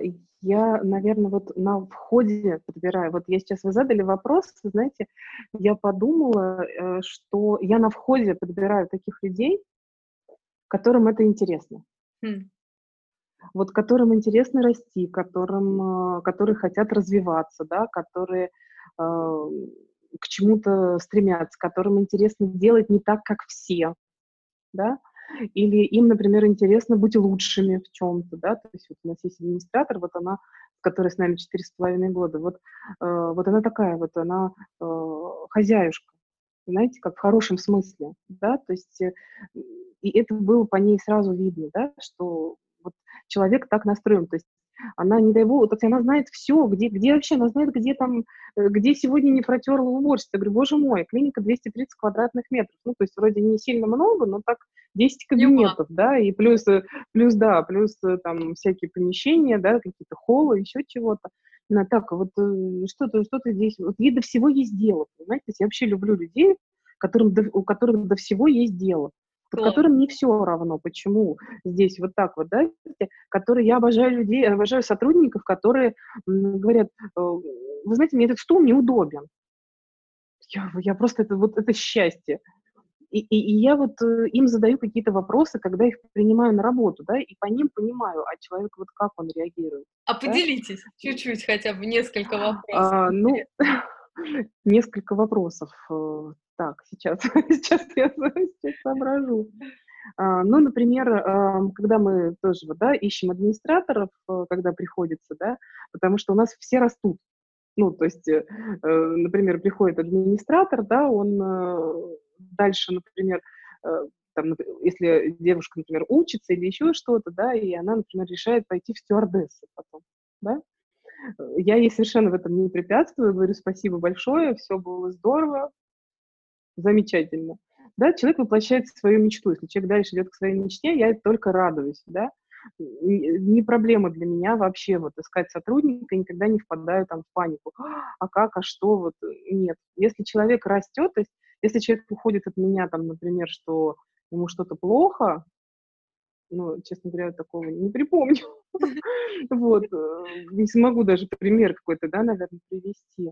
я, наверное, вот на входе подбираю. Вот я сейчас вы задали вопрос, знаете, я подумала, э, что я на входе подбираю таких людей, которым это интересно. Хм. Вот которым интересно расти, которым, э, которые хотят развиваться, да, которые э, к чему-то стремятся, которым интересно делать не так, как все, да, или им, например, интересно быть лучшими в чем-то, да, то есть вот у нас есть администратор, вот она, которая с нами четыре с половиной года, вот, э, вот она такая, вот она э, хозяюшка, знаете, как в хорошем смысле, да, то есть э, и это было по ней сразу видно, да, что вот человек так настроен, то есть она, не дай бог, есть она знает все, где, где вообще, она знает, где там, э, где сегодня не протерла уборщица. Я говорю, боже мой, клиника 230 квадратных метров. Ну, то есть вроде не сильно много, но так 10 кабинетов, да, и плюс, э, плюс, да, плюс э, там всякие помещения, да, какие-то холлы, еще чего-то. Ну, так, вот что-то, что-то здесь, вот ей до всего есть дело, понимаете? То есть я вообще люблю людей, которым до, у которых до всего есть дело под которым не все равно, почему здесь вот так вот, да, которые, я обожаю людей, я обожаю сотрудников, которые говорят, э, вы знаете, мне этот стул неудобен. Я, я просто, это вот это счастье. И, и, и я вот э, им задаю какие-то вопросы, когда их принимаю на работу, да, и по ним понимаю, а человек вот как он реагирует. А да? поделитесь чуть-чуть хотя бы несколько вопросов. А, ну, несколько вопросов. Так, сейчас, сейчас я сейчас соображу. А, ну, например, когда мы тоже да, ищем администраторов, э, когда приходится, да, потому что у нас все растут. Ну, то есть, э, э, например, приходит администратор, да, он дальше, например, там, если девушка, например, учится или еще что-то, да, и она, например, решает пойти в стюардессы потом, да, я ей совершенно в этом не препятствую, говорю спасибо большое, все было здорово, замечательно. Да, человек воплощает свою мечту. Если человек дальше идет к своей мечте, я только радуюсь, да. Не проблема для меня вообще вот искать сотрудника, никогда не впадаю там в панику. А как, а что, вот нет. Если человек растет, то есть если человек уходит от меня, там, например, что ему что-то плохо, ну, честно говоря, такого не припомню. Вот, э, не смогу даже пример какой-то, да, наверное, привести.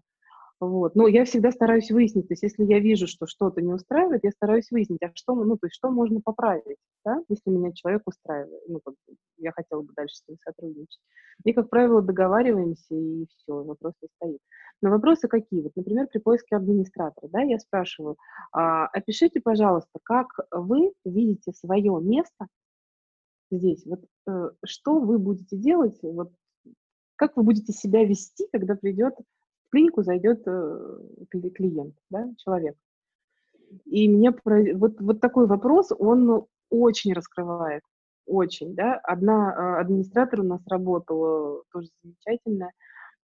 Вот. Но я всегда стараюсь выяснить, то есть если я вижу, что что-то не устраивает, я стараюсь выяснить, а что, ну, то есть что можно поправить, да, если меня человек устраивает, ну, как я хотела бы дальше с ним сотрудничать. И, как правило, договариваемся, и все, вопрос не стоит. Но вопросы какие? Вот, например, при поиске администратора, да, я спрашиваю, а, опишите, пожалуйста, как вы видите свое место здесь, вот э, что вы будете делать, вот как вы будете себя вести, когда придет клинику зайдет э, клиент, да, человек. И мне вот, вот такой вопрос, он очень раскрывает, очень, да. Одна э, администратор у нас работала, тоже замечательная,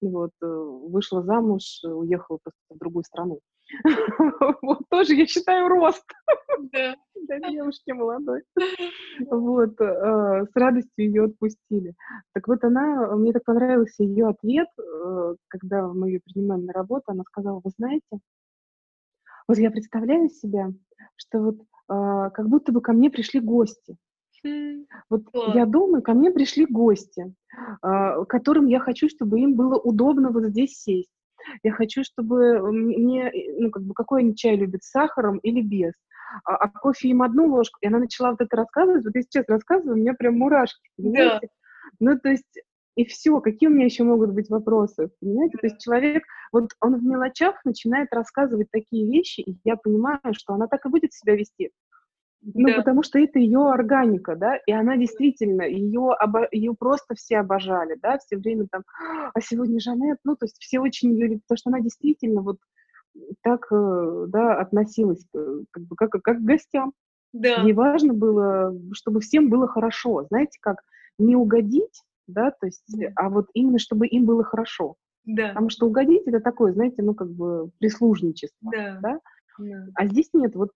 вот, э, вышла замуж, уехала просто в другую страну. Вот тоже, я считаю, рост для девушки молодой. Вот, э, с радостью ее отпустили. Так вот она, мне так понравился ее ответ, э, когда мы ее принимаем на работу, она сказала, вы знаете, вот я представляю себя, что вот э, как будто бы ко мне пришли гости. Вот я думаю, ко мне пришли гости, которым я хочу, чтобы им было удобно вот здесь сесть. Я хочу, чтобы мне, ну, как бы, какой они чай любят, с сахаром или без. А, а кофе им одну ложку. И она начала вот это рассказывать. Вот я сейчас рассказываю, у меня прям мурашки, понимаете? Да. Ну, то есть, и все, какие у меня еще могут быть вопросы, понимаете? То есть человек, вот он в мелочах начинает рассказывать такие вещи, и я понимаю, что она так и будет себя вести. Ну, да. потому что это ее органика, да, и она действительно, ее, обо... ее просто все обожали, да, все время там, а сегодня Жанет, ну, то есть все очень ее любят, потому что она действительно вот так, э, да, относилась как бы как, как к гостям. Да. Ей важно было, чтобы всем было хорошо, знаете, как не угодить, да, то есть, да. а вот именно чтобы им было хорошо. Да. Потому что угодить это такое, знаете, ну, как бы прислужничество, да. да? да. А здесь нет, вот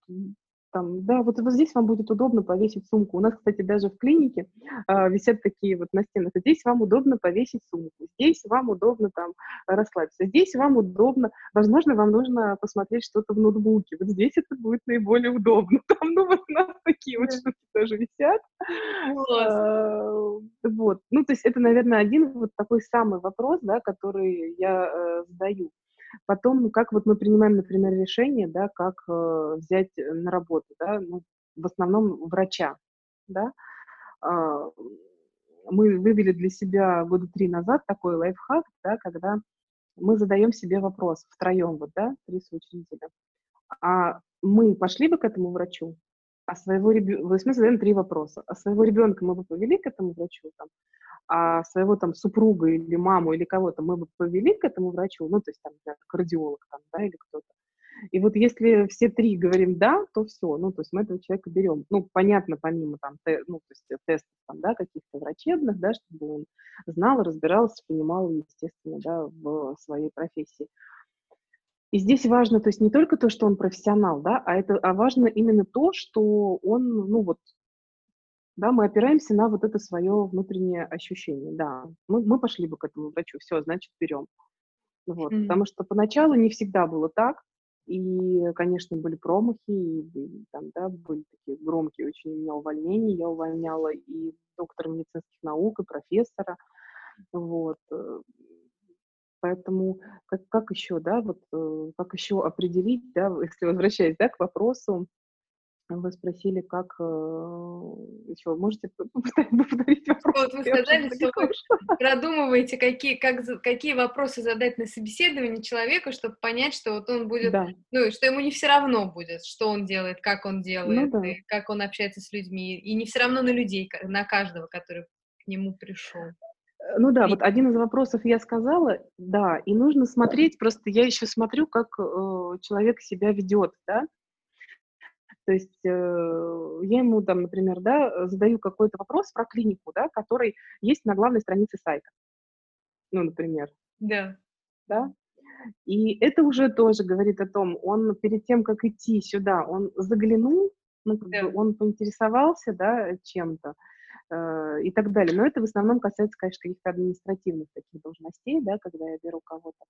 там, да, вот, вот здесь вам будет удобно повесить сумку. У нас, кстати, даже в клинике э, висят такие вот на стенах. Здесь вам удобно повесить сумку, здесь вам удобно там расслабиться, здесь вам удобно, возможно, вам нужно посмотреть что-то в ноутбуке. Вот здесь это будет наиболее удобно. Там, ну, вот у нас такие вот штуки тоже висят. А, вот. Ну, то есть это, наверное, один вот такой самый вопрос, да, который я э, задаю. Потом, как вот мы принимаем, например, решение, да, как э, взять на работу, да, ну, в основном врача, да. Э, мы вывели для себя года три назад такой лайфхак, да, когда мы задаем себе вопрос втроем, вот, да, три соучредителя. А мы пошли бы к этому врачу? А своего ребенка, мы задаем три вопроса. А своего ребенка мы бы повели к этому врачу? Там, а своего там супруга или маму или кого-то мы бы повели к этому врачу, ну, то есть там, например, кардиолог там, да, или кто-то. И вот если все три говорим «да», то все, ну, то есть мы этого человека берем. Ну, понятно, помимо там, те, ну, то есть тестов там, да, каких-то врачебных, да, чтобы он знал, разбирался, понимал, естественно, да, в своей профессии. И здесь важно, то есть не только то, что он профессионал, да, а это, а важно именно то, что он, ну, вот да, мы опираемся на вот это свое внутреннее ощущение, да, мы, мы пошли бы к этому врачу, все, значит, берем. Вот, mm-hmm. Потому что поначалу не всегда было так, и, конечно, были промахи, и, и там, да, были такие громкие очень у меня увольнения, я увольняла и доктора медицинских наук, и профессора, вот, э, поэтому как, как еще, да, вот, э, как еще определить, да, если возвращаясь, да, к вопросу, вы спросили, как э, еще можете повторить вопрос? Вот вы сказали, что вы продумываете, какие, как, какие вопросы задать на собеседовании человеку, чтобы понять, что вот он будет, да. ну, что ему не все равно будет, что он делает, как он делает, ну, да. как он общается с людьми, и не все равно на людей, на каждого, который к нему пришел. Э, ну да, вот один из вопросов я сказала, да, и нужно смотреть, просто я еще смотрю, как э, человек себя ведет, да, то есть э, я ему там, например, да, задаю какой-то вопрос про клинику, да, который есть на главной странице сайта. Ну, например. Да. Да. И это уже тоже говорит о том, он перед тем, как идти сюда, он заглянул, ну, как да. бы он поинтересовался, да, чем-то э, и так далее. Но это в основном касается, конечно, каких-то административных таких должностей, да, когда я беру кого-то.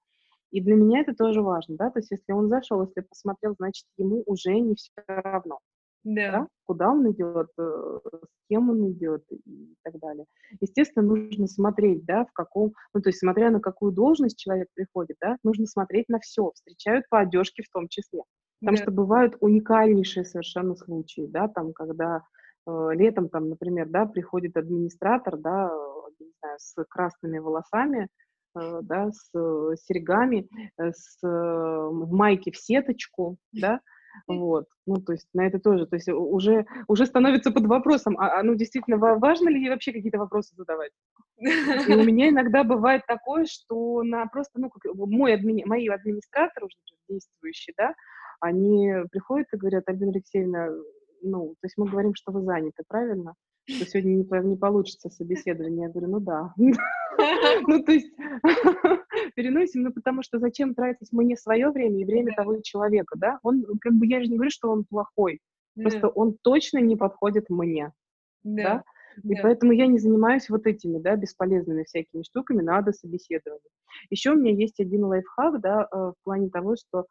И для меня это тоже важно, да, то есть если он зашел, если посмотрел, значит, ему уже не все равно. Да. да. Куда он идет, э, с кем он идет и так далее. Естественно, нужно смотреть, да, в каком, ну, то есть смотря на какую должность человек приходит, да, нужно смотреть на все, встречают по одежке в том числе. Потому да. что бывают уникальнейшие совершенно случаи, да, там, когда э, летом, там, например, да, приходит администратор, да, э, не знаю, с красными волосами, Э, да, с э, серьгами, э, с, в майке в сеточку, да, вот, ну, то есть на это тоже, то есть уже, уже становится под вопросом, а, а ну, действительно, важно ли вообще какие-то вопросы задавать? И у меня иногда бывает такое, что на просто, ну, как, мой админи, мои администраторы уже действующие, да, они приходят и говорят, Альбина Алексеевна, ну, то есть мы говорим, что вы заняты, правильно? Что сегодня не, не получится собеседование. Я говорю, ну да. Ну, то есть переносим, ну, потому что зачем тратить мне свое время и время того человека, да? Он, как бы, я же не говорю, что он плохой, просто он точно не подходит мне, да? И поэтому я не занимаюсь вот этими, да, бесполезными всякими штуками, надо собеседование. Еще у меня есть один лайфхак, да, э, в плане того, что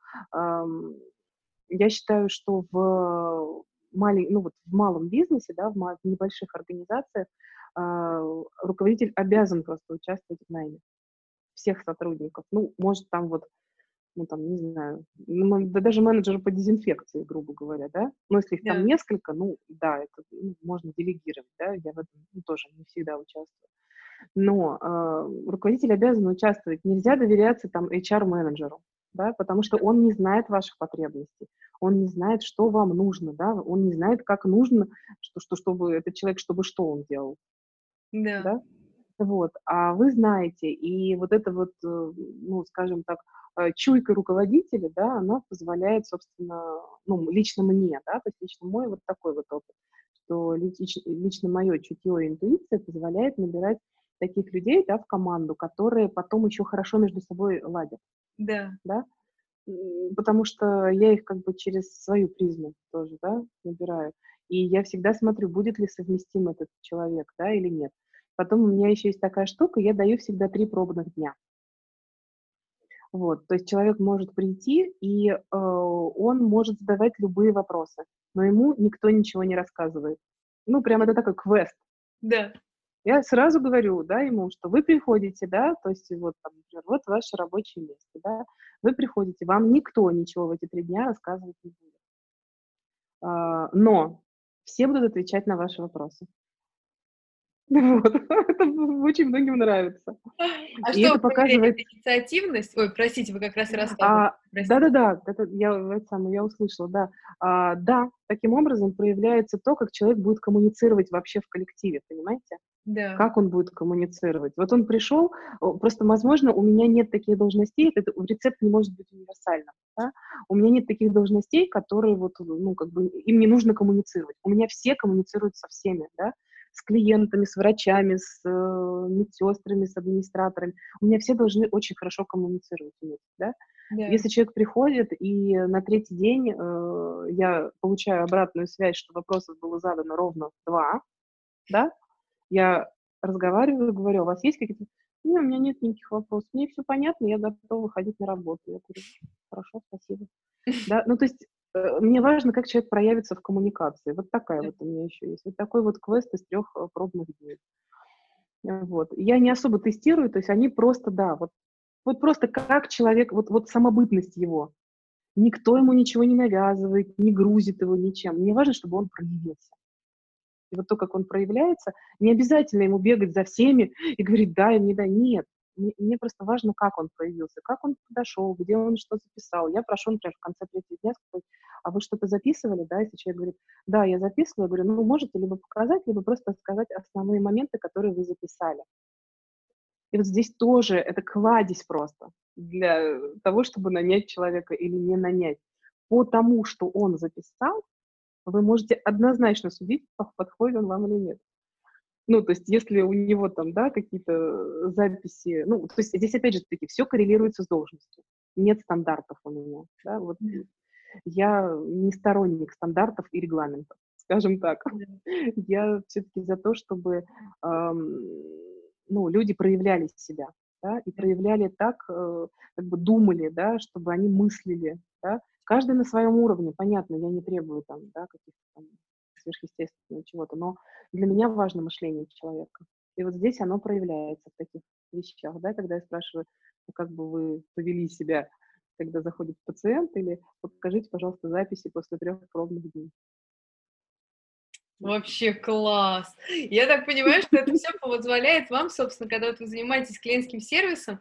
я считаю, что в малень, ну, вот в малом бизнесе, да, в, в небольших организациях э, руководитель обязан просто участвовать в найме всех сотрудников. Ну, может, там вот, ну, там, не знаю, ну, да даже менеджер по дезинфекции, грубо говоря, да, но если их yeah. там несколько, ну, да, это ну, можно делегировать, да, я в этом ну, тоже не всегда участвую. Но э, руководитель обязан участвовать. Нельзя доверяться там HR-менеджеру, да, потому что он не знает ваших потребностей, он не знает, что вам нужно, да, он не знает, как нужно, что, что, чтобы этот человек, чтобы что он делал. Да. да? Вот, а вы знаете, и вот это вот, э, ну, скажем так, э, чуйка руководителя, да, она позволяет, собственно, ну, лично мне, да, то есть лично мой вот такой вот опыт, что лично, лично мое чутье и интуиция позволяет набирать таких людей, да, в команду, которые потом еще хорошо между собой ладят. Да. Да? Потому что я их как бы через свою призму тоже, да, набираю. И я всегда смотрю, будет ли совместим этот человек, да, или нет. Потом у меня еще есть такая штука, я даю всегда три пробных дня. Вот, то есть человек может прийти, и э, он может задавать любые вопросы, но ему никто ничего не рассказывает. Ну, прям это такой квест. Да. Я сразу говорю, да, ему, что вы приходите, да, то есть вот, там, например, вот ваше рабочее место, да, вы приходите, вам никто ничего в эти три дня рассказывать не будет. А, но все будут отвечать на ваши вопросы. Вот. Это очень многим нравится. А и что это показывает инициативность? Ой, простите, вы как раз рассказывали. Да-да-да, это я, это самое, я услышала, да. А, да, таким образом проявляется то, как человек будет коммуницировать вообще в коллективе, понимаете? Да. Как он будет коммуницировать? Вот он пришел, просто, возможно, у меня нет таких должностей, это рецепт не может быть универсальным. Да? У меня нет таких должностей, которые вот, ну, как бы, им не нужно коммуницировать. У меня все коммуницируют со всеми, да? С клиентами, с врачами, с э, медсестрами, с администраторами. У меня все должны очень хорошо коммуницировать да? Yeah. Если человек приходит, и на третий день э, я получаю обратную связь, что вопросов было задано ровно два, да, я разговариваю, говорю, у вас есть какие-то... Нет, у меня нет никаких вопросов. Мне все понятно, я готова выходить на работу. Я говорю, хорошо, спасибо. Да, ну то есть мне важно, как человек проявится в коммуникации. Вот такая вот у меня еще есть. Вот такой вот квест из трех э, пробных дней. Вот. Я не особо тестирую, то есть они просто, да, вот, вот просто как человек, вот, вот самобытность его. Никто ему ничего не навязывает, не грузит его ничем. Мне важно, чтобы он проявился. И вот то, как он проявляется, не обязательно ему бегать за всеми и говорить, да, не да, нет. Мне, мне просто важно, как он проявился, как он подошел, где он что записал. Я прошу, например, в конце третьего дня сказать, а вы что-то записывали, да, если человек говорит, да, я записывала, я говорю, ну, можете либо показать, либо просто сказать основные моменты, которые вы записали. И вот здесь тоже это кладезь просто для того, чтобы нанять человека или не нанять. По тому, что он записал, вы можете однозначно судить, подходит он вам или нет. Ну, то есть, если у него там, да, какие-то записи, ну, то есть здесь, опять же, таки, все коррелируется с должностью. Нет стандартов у меня, да, вот. Я не сторонник стандартов и регламентов, скажем так. Я все-таки за то, чтобы, эм, ну, люди проявляли себя, да, и проявляли так, э, как бы думали, да, чтобы они мыслили, да, каждый на своем уровне, понятно, я не требую там, да, каких-то там сверхъестественного чего-то, но для меня важно мышление человека. И вот здесь оно проявляется в таких вещах, да, когда я спрашиваю, ну, как бы вы повели себя, когда заходит пациент, или покажите, пожалуйста, записи после трех пробных дней. Вообще класс! Я так понимаю, что это все позволяет вам, собственно, когда вот вы занимаетесь клиентским сервисом,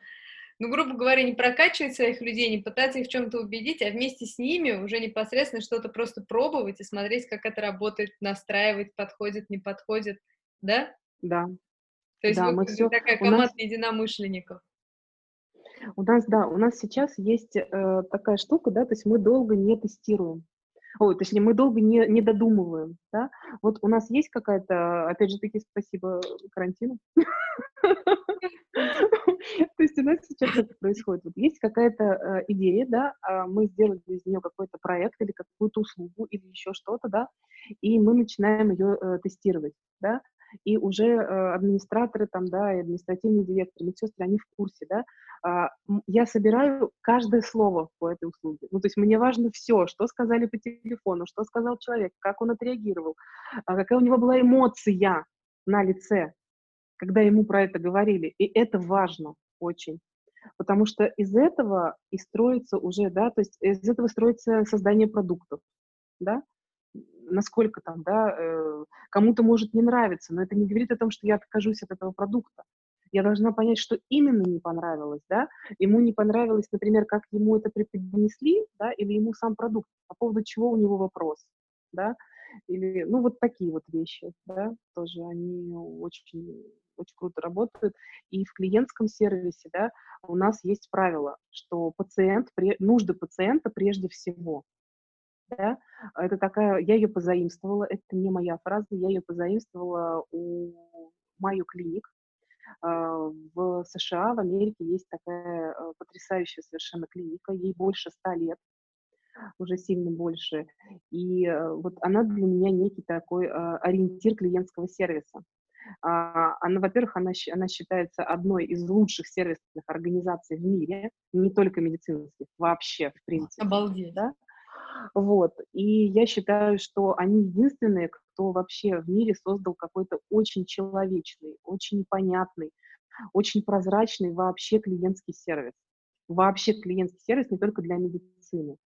ну, грубо говоря, не прокачивать своих людей, не пытаться их в чем-то убедить, а вместе с ними уже непосредственно что-то просто пробовать и смотреть, как это работает, настраивать, подходит, не подходит, да? Да. То есть да, вы все... такая команда нас... единомышленников. У нас, да, у нас сейчас есть э, такая штука, да, то есть мы долго не тестируем. Ой, точнее, мы долго не, не додумываем, да. Вот у нас есть какая-то, опять же таки, спасибо карантину. То есть у нас сейчас это происходит. Вот есть какая-то э, идея, да, а мы сделали из нее какой-то проект или какую-то услугу или еще что-то, да, и мы начинаем ее э, тестировать, да, и уже э, администраторы там, да, и административный директор, медсестры, они в курсе, да, а, я собираю каждое слово по этой услуге. Ну, то есть мне важно все, что сказали по телефону, что сказал человек, как он отреагировал, а какая у него была эмоция на лице, когда ему про это говорили. И это важно очень. Потому что из этого и строится уже, да, то есть из этого строится создание продуктов, да, насколько там, да, э, кому-то может не нравиться, но это не говорит о том, что я откажусь от этого продукта. я должна понять, что именно не понравилось, да, ему не понравилось, например, как ему это преподнесли, да, или ему сам продукт, по поводу чего у него вопрос, да, или, ну, вот такие вот вещи, да, тоже они очень, очень круто работают. И в клиентском сервисе, да, у нас есть правило, что пациент, нужды пациента прежде всего, да, это такая, я ее позаимствовала, это не моя фраза, я ее позаимствовала у Майо Клиник, а, в США, в Америке есть такая э, потрясающая совершенно клиника, ей больше ста лет, уже сильно больше. И э, вот она для меня некий такой а, ориентир клиентского сервиса. А, она, во-первых, она, она считается одной из лучших сервисных организаций в мире, не только медицинских, вообще, в принципе. Обалдеть. Да? Вот. И я считаю, что они единственные, кто вообще в мире создал какой-то очень человечный, очень понятный, очень прозрачный вообще клиентский сервис. Вообще клиентский сервис не только для медицины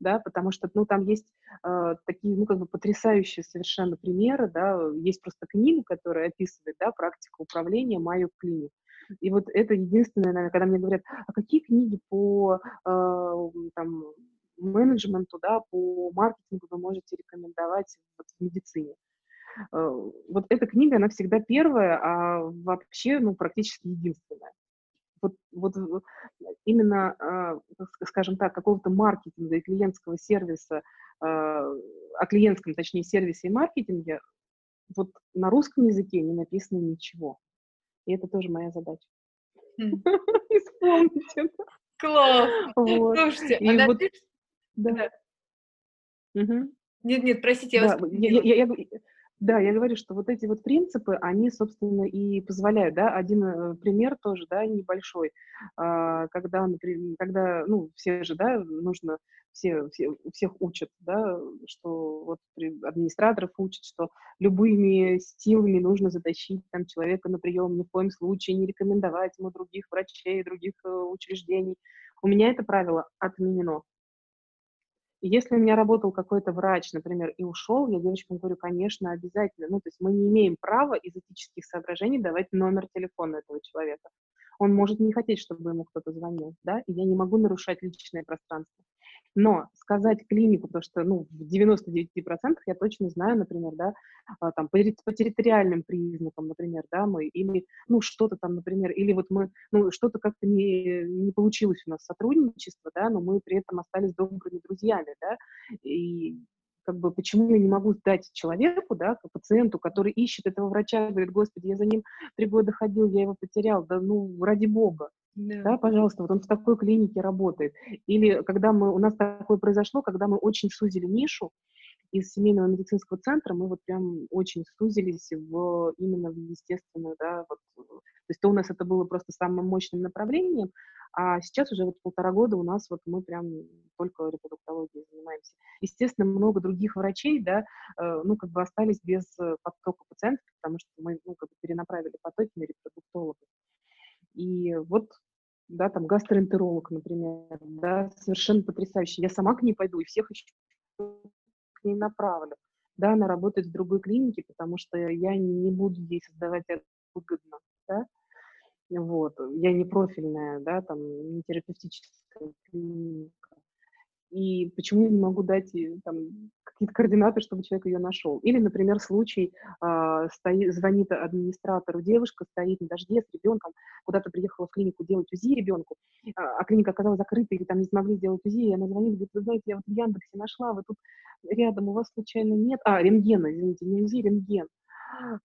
да, потому что, ну, там есть э, такие, ну, как бы потрясающие совершенно примеры, да, есть просто книга, которая описывает, да, практику управления Майо Клиник. И вот это единственное, наверное, когда мне говорят, а какие книги по, э, там, менеджменту, да, по маркетингу вы можете рекомендовать вот, в медицине. Э, вот эта книга, она всегда первая, а вообще, ну, практически единственная. Вот, вот именно, а, скажем так, какого-то маркетинга и клиентского сервиса, а, о клиентском, точнее, сервисе и маркетинге, вот на русском языке не написано ничего. И это тоже моя задача. Хм. Исполнить это. Класс! Слушайте, а вот да. Угу. Нет, нет, простите, я да, вас... Я, я, я, да, я говорю, что вот эти вот принципы, они, собственно, и позволяют, да, один э, пример тоже, да, небольшой, а, когда, например, когда, ну, все же, да, нужно, все, все, всех учат, да, что вот администраторов учат, что любыми силами нужно затащить там человека на прием, ни в коем случае не рекомендовать ему других врачей, других э, учреждений. У меня это правило отменено. И если у меня работал какой-то врач, например, и ушел, я девочкам говорю, конечно, обязательно. Ну, то есть мы не имеем права из этических соображений давать номер телефона этого человека. Он может не хотеть, чтобы ему кто-то звонил, да, и я не могу нарушать личное пространство. Но сказать клинику, потому что, ну, в 99% я точно знаю, например, да, а, там, по, по территориальным признакам, например, да, мы, или, ну, что-то там, например, или вот мы, ну, что-то как-то не, не получилось у нас сотрудничество, да, но мы при этом остались добрыми друзьями, да, и как бы почему я не могу дать человеку, да, пациенту, который ищет этого врача, говорит, господи, я за ним три года ходил, я его потерял, да ну, ради бога, да. да, пожалуйста, вот он в такой клинике работает. Или когда мы, у нас такое произошло, когда мы очень сузили нишу, из семейного медицинского центра мы вот прям очень сузились в, именно в естественную, да, вот, то есть то у нас это было просто самым мощным направлением, а сейчас уже вот полтора года у нас вот мы прям только репродуктологией занимаемся. Естественно, много других врачей, да, э, ну, как бы остались без э, потока пациентов, потому что мы, ну, как бы перенаправили потоки на репродуктологов. И вот да, там гастроэнтеролог, например, да, совершенно потрясающий. Я сама к ней пойду и всех еще к ней направлю. Да, она работает в другой клинике, потому что я не буду ей создавать это выгодно, да. Вот, я не профильная, да, там, не терапевтическая клиника и почему я не могу дать там, какие-то координаты, чтобы человек ее нашел. Или, например, случай, э, стоит, звонит администратору девушка, стоит на дожде с ребенком, куда-то приехала в клинику делать УЗИ ребенку, а, а клиника оказалась закрыта, или там не смогли сделать УЗИ, и она звонит, говорит, вы знаете, я вот в Яндексе нашла, вы тут рядом, у вас случайно нет... А, рентгена, извините, не УЗИ, рентген. А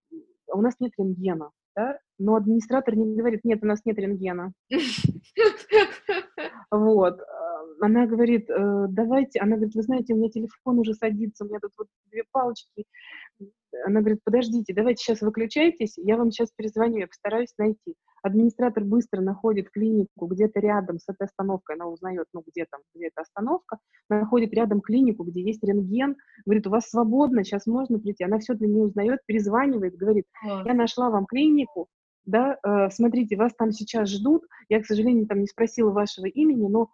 у нас нет рентгена, да? Но администратор не говорит, нет, у нас нет рентгена. Вот она говорит, э, давайте, она говорит, вы знаете, у меня телефон уже садится, у меня тут вот две палочки. Она говорит, подождите, давайте сейчас выключайтесь, я вам сейчас перезвоню, я постараюсь найти. Администратор быстро находит клинику где-то рядом с этой остановкой, она узнает, ну, где там, где эта остановка, находит рядом клинику, где есть рентген, говорит, у вас свободно, сейчас можно прийти. Она все для нее узнает, перезванивает, говорит, я нашла вам клинику, да, э, смотрите, вас там сейчас ждут, я, к сожалению, там не спросила вашего имени, но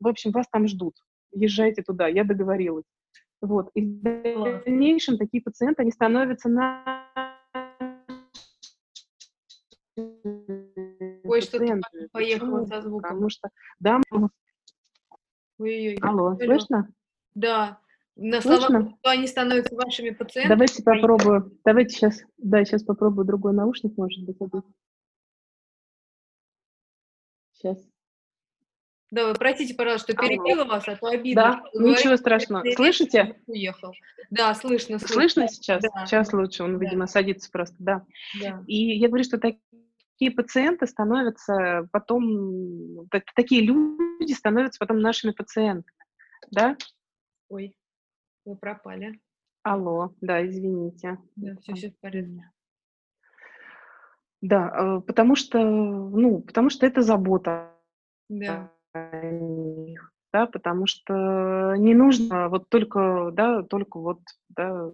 в общем, вас там ждут, езжайте туда, я договорилась. Вот. И в дальнейшем такие пациенты, они становятся на Ой, что-то поехало со звуком. Потому что, да, Ой-ой-ой. алло, Алло. слышно? Да. На словах, Слышно? что они становятся вашими пациентами. Давайте поехали. попробую. Давайте сейчас, да, сейчас попробую другой наушник, может быть, одеть. Сейчас. Да, вы простите, пожалуйста, что Алло. перебила вас, а то обидно. Да, ничего страшного. Слышите? уехал. Да, слышно, слышно. Слышно сейчас? Да. Сейчас лучше, он, Да. видимо, садится просто, да. Да. И я говорю, что такие пациенты становятся потом, так- такие люди становятся потом нашими пациентами, да? Ой, вы пропали. Алло, да, извините. Да, все, все в порядке. Да, э, потому что, ну, потому что это забота Да. Них, да, потому что не нужно вот только, да, только вот, да,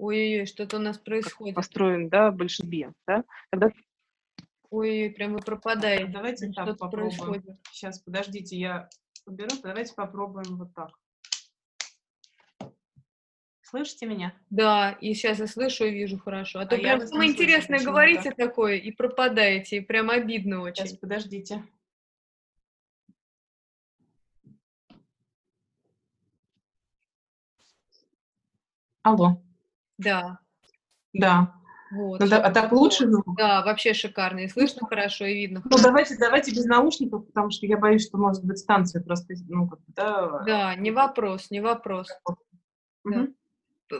Ой-ой-ой, что-то у нас происходит. построен, да, большинстве, да, когда Ой-ой, прям вы пропадаете. Давайте так Что-то попробуем. происходит. Сейчас, подождите, я уберу. Давайте попробуем вот так. Слышите меня? Да, и сейчас я слышу и вижу хорошо. А то А я прям самое интересное говорите такое и пропадаете, и прям обидно Сейчас, очень. подождите. Алло. Да, Да. вот. Ну, да, а так лучше? звук? Да, вообще шикарно. И слышно хорошо, и видно Ну, хорошо. давайте, давайте без наушников, потому что я боюсь, что, может быть, станция просто, ну, как да. Да, не вопрос, не вопрос. Мгм.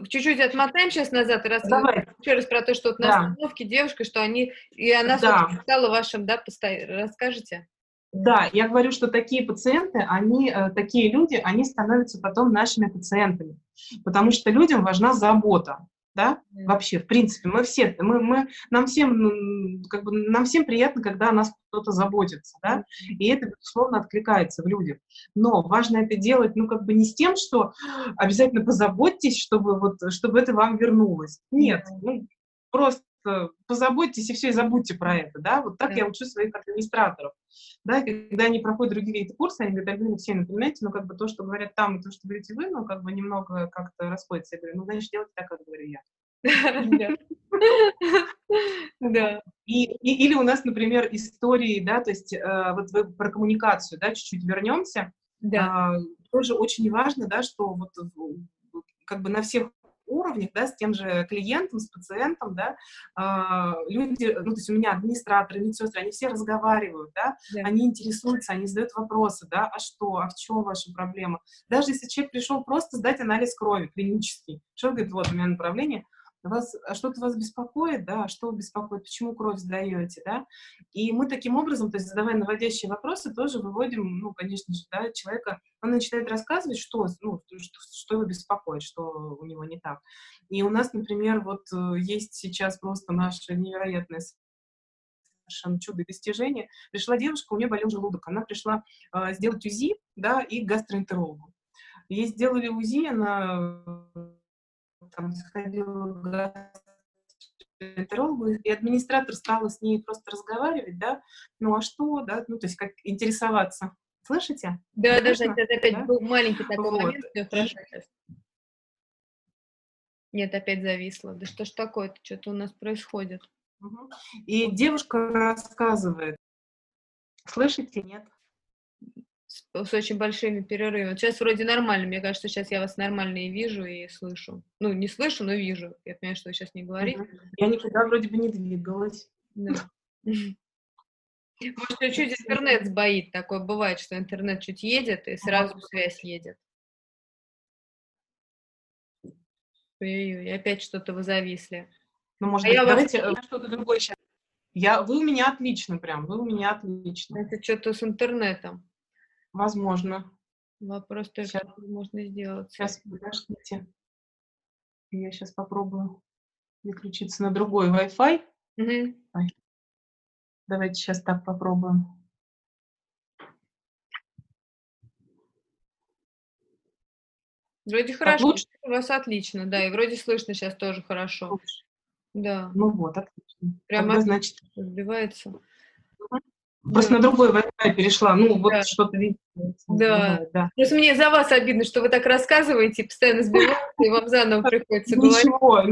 Чуть-чуть отмотаем сейчас назад и рас... Давай. еще раз про то, что вот на Да. остановке девушка, что они, и она, Да. стала вашим, да, посто- расскажете? Да, я говорю, что такие пациенты, они, э, такие люди, они становятся потом нашими пациентами, потому что людям важна забота, да, вообще, в принципе, мы все, мы, мы, нам всем, как бы, нам всем приятно, когда о нас кто-то заботится, да, и это, безусловно, откликается в людях. Но важно это делать, ну, как бы не с тем, что обязательно позаботьтесь, чтобы вот, чтобы это вам вернулось. Нет, ну, просто позаботьтесь и все, и забудьте про это, да, вот так Да. я учу своих администраторов, да, и когда они проходят другие какие-то курсы, они говорят, Альбина Алексеевна, понимаете, ну, как бы то, что говорят там, и то, что говорите вы, ну, как бы немного как-то расходится. Я говорю, ну, значит, делайте так, как говорю я. Да. И, и- или у нас, например, истории, да, то есть э, вот вы про коммуникацию, да, чуть-чуть вернемся. Да. А, тоже очень важно, да, что вот как бы на всех уровнях, да, с тем же клиентом, с пациентом, да, а, люди, ну, то есть у меня администраторы, медсестры, они все разговаривают, да, Да. они интересуются, они задают вопросы, да, а что, а в чем ваша проблема? Даже если человек пришел просто сдать анализ крови клинический, он говорит, вот у меня направление, вас, а что-то вас беспокоит, да, а что беспокоит, почему кровь сдаете, да, и мы таким образом, то есть задавая наводящие вопросы, тоже выводим, ну, конечно же, да, человека, он начинает рассказывать, что, ну, что, что его беспокоит, что у него не так. И у нас, например, вот э, есть сейчас просто наше невероятное совершенно чудо и. Пришла девушка, у нее болел желудок, она пришла э, сделать УЗИ, да, и к гастроэнтерологу. Ей сделали УЗИ, она там сходила к гастроэнтерологу, и администратор стала с ней просто разговаривать, да, ну а что, да, ну то есть как интересоваться. Слышите? Да, да, Слышно? это опять Да? был маленький такой Вот. момент, всё хорошо сейчас. Нет, опять зависло. Да что ж такое-то, что-то у нас происходит. И девушка рассказывает. Слышите, нет? С, очень большими перерывами. Вот сейчас вроде нормально, мне кажется, сейчас я вас нормально и вижу, и слышу. Ну, не слышу, но вижу. Я понимаю, что вы сейчас не говорите. Я никуда вроде бы не двигалась. Да. Может, чуть-чуть интернет сбоит. Такое бывает, что интернет чуть едет, и сразу связь едет. Ой-ой-ой, и опять что-то вы зависли. Ну, может А быть, я вас давайте э, что-то другое сейчас. Я, вы у меня отлично прям, вы у меня отлично. Это что-то с интернетом. Возможно. Вопрос только, Щас. что можно сделать. Сейчас, подождите. Я сейчас попробую переключиться на другой Wi-Fi. Мгм. Давайте сейчас так попробуем. Вроде хорошо, лучше? у вас отлично, да, и вроде слышно сейчас тоже хорошо. Лучше. Да, Ну вот, отлично. Прямо Тогда, значит, разбивается. Просто на другой Wi-Fi перешла. Ну, вот Да. что-то видите. Да. да. Просто мне за вас обидно, что вы так рассказываете, постоянно сбиваете, и вам заново приходится говорить. Ничего,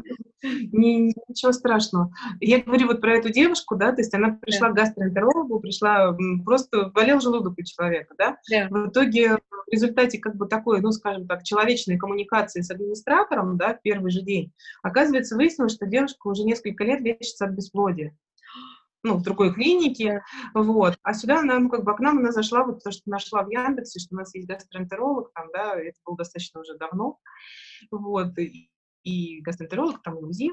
ни- ничего страшного. Я говорю вот про эту девушку, да, то есть она пришла к гастроэнтерологу, пришла, просто болел желудок у человека, да. Да. В итоге в результате как бы такой, ну, скажем так, человечной коммуникации с администратором, да, в первый же день, оказывается, выяснилось, что девушка уже несколько лет лечится от бесплодия. Ну, в другой клинике, вот. А сюда она, ну, как бы к нам она зашла, вот то, что нашла в Яндексе, что у нас есть гастроэнтеролог, там, да, это было достаточно уже давно, вот, и, и гастроэнтеролог, там, и УЗИ.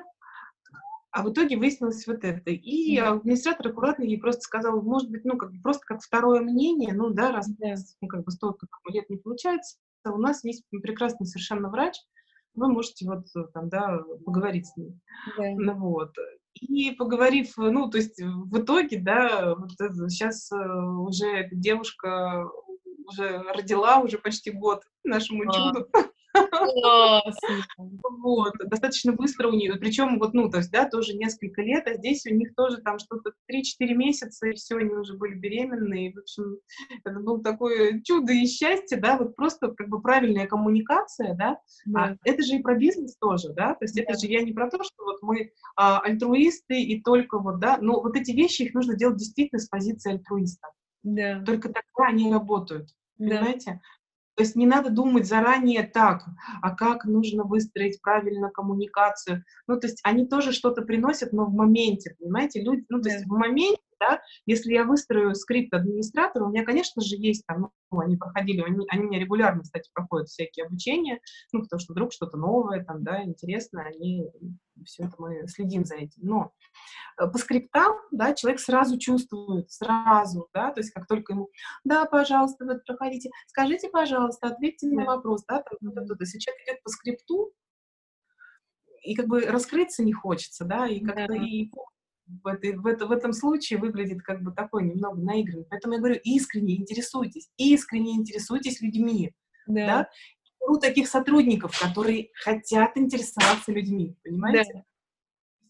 А в итоге выяснилось вот это. И Мгм. администратор аккуратно ей просто сказал, может быть, ну, как бы просто как второе мнение, ну, да, раз Да. ну, как бы столько лет не получается, у нас есть прекрасный совершенно врач, вы можете вот э, там, да, поговорить с ней. Да. Ну вот. И поговорив, э, ну, то есть э, в итоге, да, вот сейчас уже эта девушка уже родила уже почти год нашему А. чуду. Вот, достаточно быстро у нее, причем вот, ну, то есть, да, тоже несколько лет, а здесь у них тоже там что-то 3-4 месяца, и все, они уже были беременные, и, в общем, это было такое чудо и счастье, да, вот просто как бы правильная коммуникация, да, Да. а это же и про бизнес тоже, да, то есть это же я не про то, что вот мы а, альтруисты и только вот, да, но вот эти вещи, их нужно делать действительно с позиции альтруиста, Да. только тогда они работают, Да. понимаете? То есть не надо думать заранее так, а как нужно выстроить правильно коммуникацию. Ну, то есть они тоже что-то приносят, но в моменте, понимаете? Люди, ну, то есть в моменте, да, если я выстрою скрипт администратора, у меня, конечно же, есть там, ну, они проходили, они, они у меня регулярно, кстати, проходят всякие обучения, ну, потому что вдруг что-то новое, там, да, интересное, они, все это мы следим за этим. Но э, по скриптам, да, человек сразу чувствует, сразу, да, то есть как только ему, да, пожалуйста, вот проходите, скажите, пожалуйста, ответьте на вопрос, да, там, то если человек идет по скрипту, и как бы раскрыться не хочется, да, и как-то Да. и в, этой, в, это, в этом случае выглядит как бы такой немного наигранный. Поэтому я говорю, искренне интересуйтесь, искренне интересуйтесь людьми, Да. да. У таких сотрудников, которые хотят интересоваться людьми, понимаете?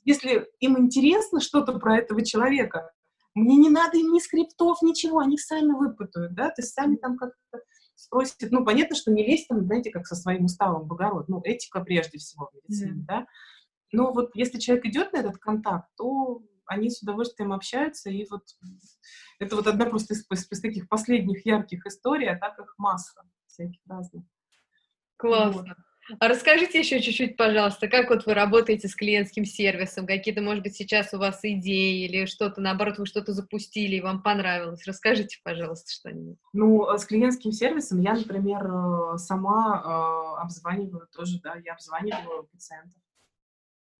Если им интересно что-то про этого человека, мне не надо им ни скриптов, ничего, они сами выпытают, да, то есть сами там как-то спросят, ну, понятно, что не лезть там, знаете, как со своим уставом в огород, ну, этика прежде всего в медицине, да, но вот если человек идет на этот контакт, то они с удовольствием общаются, и вот это вот одна просто из, из- из таких последних ярких историй, а так их масса всяких разных. Классно. А расскажите еще чуть-чуть, пожалуйста, как вот вы работаете с клиентским сервисом? Какие-то, может быть, сейчас у вас идеи или что-то, наоборот, вы что-то запустили и вам понравилось? Расскажите, пожалуйста, что-нибудь. Ну, э, с клиентским сервисом я, например, э, сама э, обзваниваю тоже, да, я обзваниваю пациентов.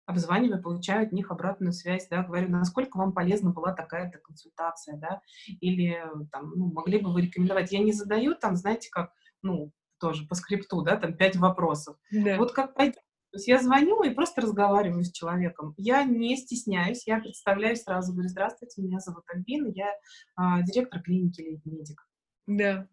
Обзваниваю, получаю от них обратную связь, да, говорю, насколько вам полезна была такая-то консультация, да, или там, ну, могли бы вы рекомендовать. Я не задаю там, знаете, как, ну, тоже по скрипту, да, там пять вопросов. Да. Вот как пойдет. То есть я звоню и просто разговариваю с человеком. Я не стесняюсь, я представляю сразу, говорю, здравствуйте, меня зовут Альбина, я а, директор клиники Лейтмедик. Да.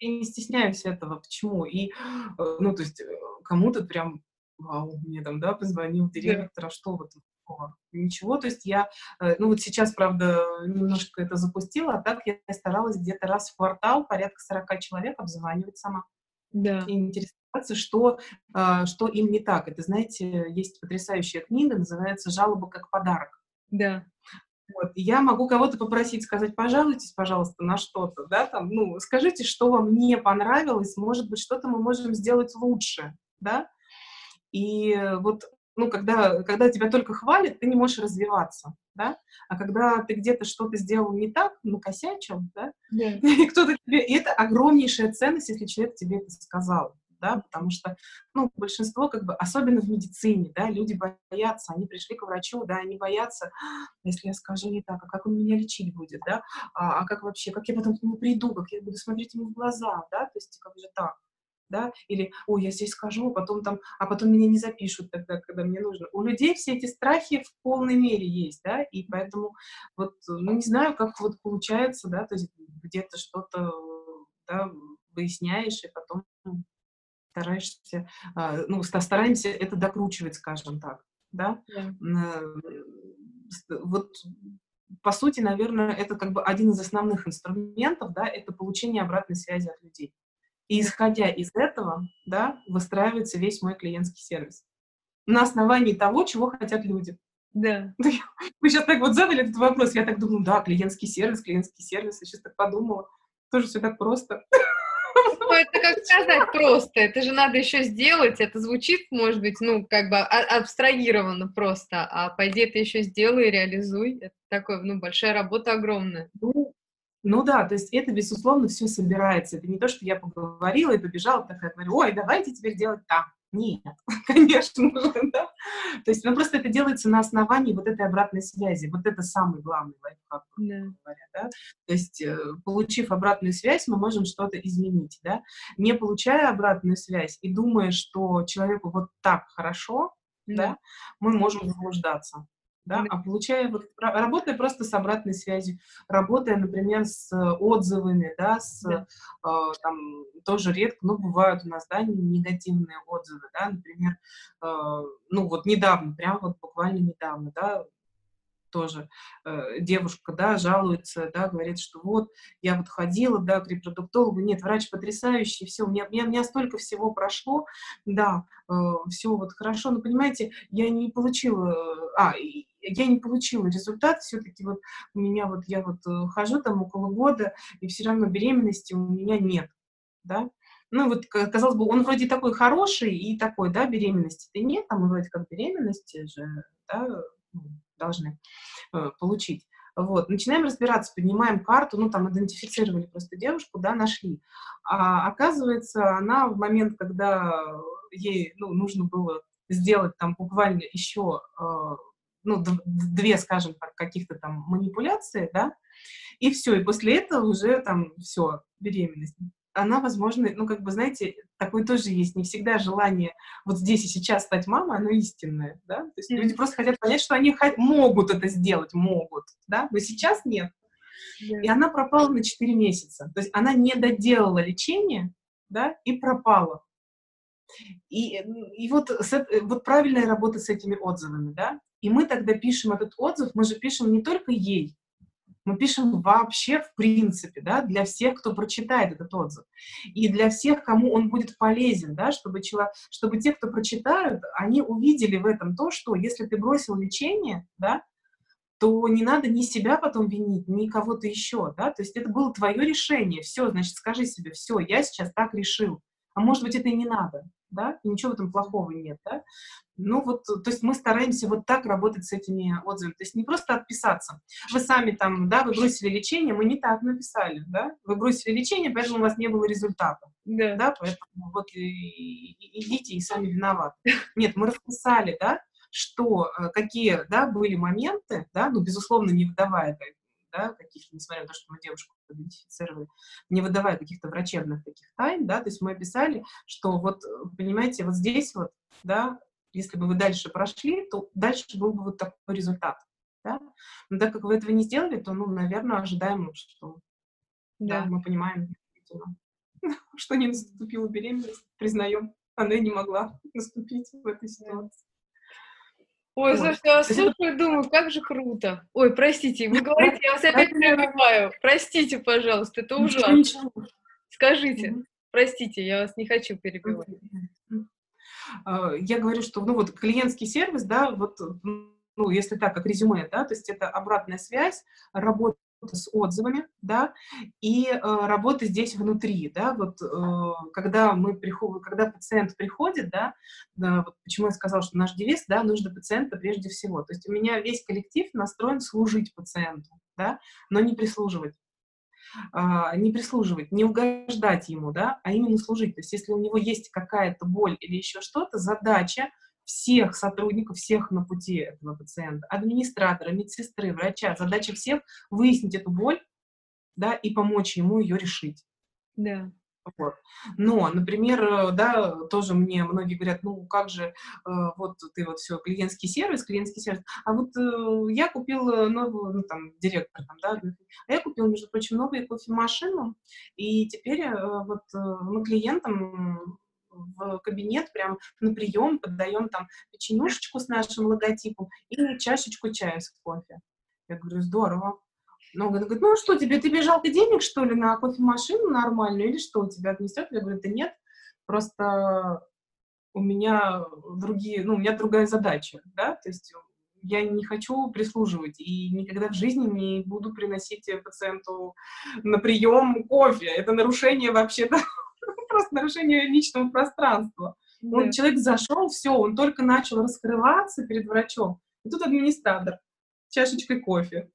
Я не стесняюсь этого. Почему? И, э, ну, то есть, э, кому-то прям, вау, мне там, да, позвонил директор, а что вот такого? Ничего, то есть я, э, ну, вот сейчас, правда, немножко это запустила, а так я старалась где-то раз в квартал порядка 40 человек обзванивать сама Да. и интересоваться, что, а, что им не так. Это, знаете, есть потрясающая книга, называется «Жалоба как подарок». Да. Вот. Я могу кого-то попросить сказать, пожалуйтесь, пожалуйста, на что-то, да, там, ну, скажите, что вам не понравилось, может быть, что-то мы можем сделать лучше, да, и э, вот, ну, когда, когда тебя только хвалят, ты не можешь развиваться, да, а когда ты где-то что-то сделал не так, накосячил, да, Да. и кто-то тебе, и это огромнейшая ценность, если человек тебе это сказал, да, потому что, ну, большинство, как бы, особенно в медицине, да, люди боятся, они пришли к врачу, да, они боятся, если я скажу не так, а как он меня лечить будет, да, а, а как вообще, как я потом к нему приду, как я буду смотреть ему в глаза, да, то есть как же так, да, или, ой, я здесь скажу, а потом там, а потом меня не запишут тогда, когда мне нужно. У людей все эти страхи в полной мере есть, да, и поэтому вот, ну, не знаю, как вот получается, да, то есть где-то что-то, да, выясняешь, и потом стараешься, а, ну, ста- стараемся это докручивать, скажем так, да, Да. М, с- вот по сути, наверное, это как бы один из основных инструментов, да, это получение обратной связи от людей. И исходя из этого, да, выстраивается весь мой клиентский сервис. На основании того, чего хотят люди. Да. Вы сейчас так вот задали этот вопрос, я так думаю, да, клиентский сервис, клиентский сервис, я сейчас так подумала. Тоже все так просто. Ну, это как сказать просто, это же надо еще сделать, это звучит, может быть, ну, как бы а, абстрагированно просто, а пойди это еще сделай, реализуй, это такое, ну, большая работа огромная. Ну, ну да, то есть это, безусловно, все собирается. Это не то, что я поговорила и побежала такая, говорю, ой, давайте теперь делать так. Нет, конечно же, да. То есть, ну, просто это делается на основании вот этой обратной связи. Вот это самый главный лайфхак, да. говоря, да. То есть, э, получив обратную связь, мы можем что-то изменить, да. Не получая обратную связь и думая, что человеку вот так хорошо, да, да мы можем заблуждаться да, а получая, вот, работая просто с обратной связью, работая, например, с отзывами, да, с, да. Э, там, тоже редко, но бывают у нас, да, негативные отзывы, да, например, э, ну, вот недавно, прям вот буквально недавно, да, тоже э, девушка, да, жалуется, да, говорит, что вот, я вот ходила, да, к репродуктологу, нет, врач потрясающий, все, у меня, у меня, у меня столько всего прошло, да, э, все вот хорошо, но, понимаете, я не получила, а, я не получила результат, все-таки вот у меня вот, я вот э, хожу там около года, и все равно беременности у меня нет, да, ну вот, казалось бы, он вроде такой хороший и такой, да, беременности-то нет, там вроде как беременности же, да, ну, должны э, получить. Вот, начинаем разбираться, поднимаем карту, ну, там, идентифицировали просто девушку, да, нашли. А оказывается, она в момент, когда ей, ну, нужно было сделать там буквально еще, э, ну, две, скажем так, каких-то там манипуляции, да, и все, и после этого уже там все, беременность она, возможно, ну, как бы, знаете, такое тоже есть. Не всегда желание вот здесь и сейчас стать мамой, оно истинное, да? То есть mm-hmm. люди просто хотят понять, что они могут это сделать, могут, да? Но сейчас нет. Yeah. И она пропала на 4 месяца. То есть она не доделала лечение, да, и пропала. И, и вот, с, вот правильная работа с этими отзывами, да? И мы тогда пишем этот отзыв, мы же пишем не только ей, мы пишем вообще в принципе, да, для всех, кто прочитает этот отзыв. И для всех, кому он будет полезен, да, чтобы, человек, чтобы те, кто прочитают, они увидели в этом то, что если ты бросил лечение, да, то не надо ни себя потом винить, ни кого-то еще, да, то есть это было твое решение, все, значит, скажи себе, все, я сейчас так решил, а может быть, это и не надо, да, и ничего в этом плохого нет, да. Ну вот, то есть мы стараемся вот так работать с этими отзывами, то есть не просто отписаться. Вы сами там, да, вы бросили лечение, мы не так написали, да, вы бросили лечение, поэтому у вас не было результата, да, да поэтому вот и, и, идите и сами виноваты. Нет, мы расписали, да, что, э, какие, да, были моменты, да, ну, безусловно, не выдавая да, каких-то, несмотря на то, что мы девушку идентифицировали, не выдавая каких-то врачебных таких тайн, да, то есть мы описали, что вот, понимаете, вот здесь вот, да, если бы вы дальше прошли, то дальше был бы вот такой результат, да, но так как вы этого не сделали, то, ну, наверное, ожидаем, что, да, да. мы понимаем, что не наступила беременность, признаем, она и не могла наступить в этой ситуации. Ой, слушай, я слушаю думаю, как же круто. Ой, простите, вы говорите, я вас опять перебиваю. Простите, пожалуйста, это ужасно. Скажите, простите, я вас не хочу перебивать. А, я говорю, что, ну вот, клиентский сервис, да, вот, ну, если так, как резюме, да, то есть это обратная связь, работа с отзывами, да, и э, работа здесь внутри, да, вот э, когда мы приходим, когда пациент приходит, да, да, вот почему я сказала, что наш девиз, да, нужно пациента прежде всего, то есть у меня весь коллектив настроен служить пациенту, да, но не прислуживать. А, не прислуживать, не угождать ему, да, а именно служить. То есть если у него есть какая-то боль или еще что-то, задача всех сотрудников, всех на пути этого пациента, администратора, медсестры, врача, задача всех выяснить эту боль, да, и помочь ему ее решить. Да. Вот. Но, например, э, да, тоже мне многие говорят, ну как же, э, вот ты вот все, клиентский сервис, клиентский сервис, а вот э, я купил новую, ну там, директор там, да, а я купил, между прочим, новую кофемашину, и теперь э, вот э, мы клиентам в кабинет, прям на прием подаем там печенюшечку с нашим логотипом и чашечку чая с кофе. Я говорю, здорово. Но он говорит, ну что тебе, тебе жалко денег, что ли, на кофемашину нормальную, или что, у тебя отнесет? Я говорю, да нет, просто у меня другие, ну, у меня другая задача, да, то есть я не хочу прислуживать и никогда в жизни не буду приносить пациенту на прием кофе. Это нарушение вообще-то, просто нарушение личного пространства. Да. Он, человек зашел, все, он только начал раскрываться перед врачом. И тут администратор чашечкой кофе.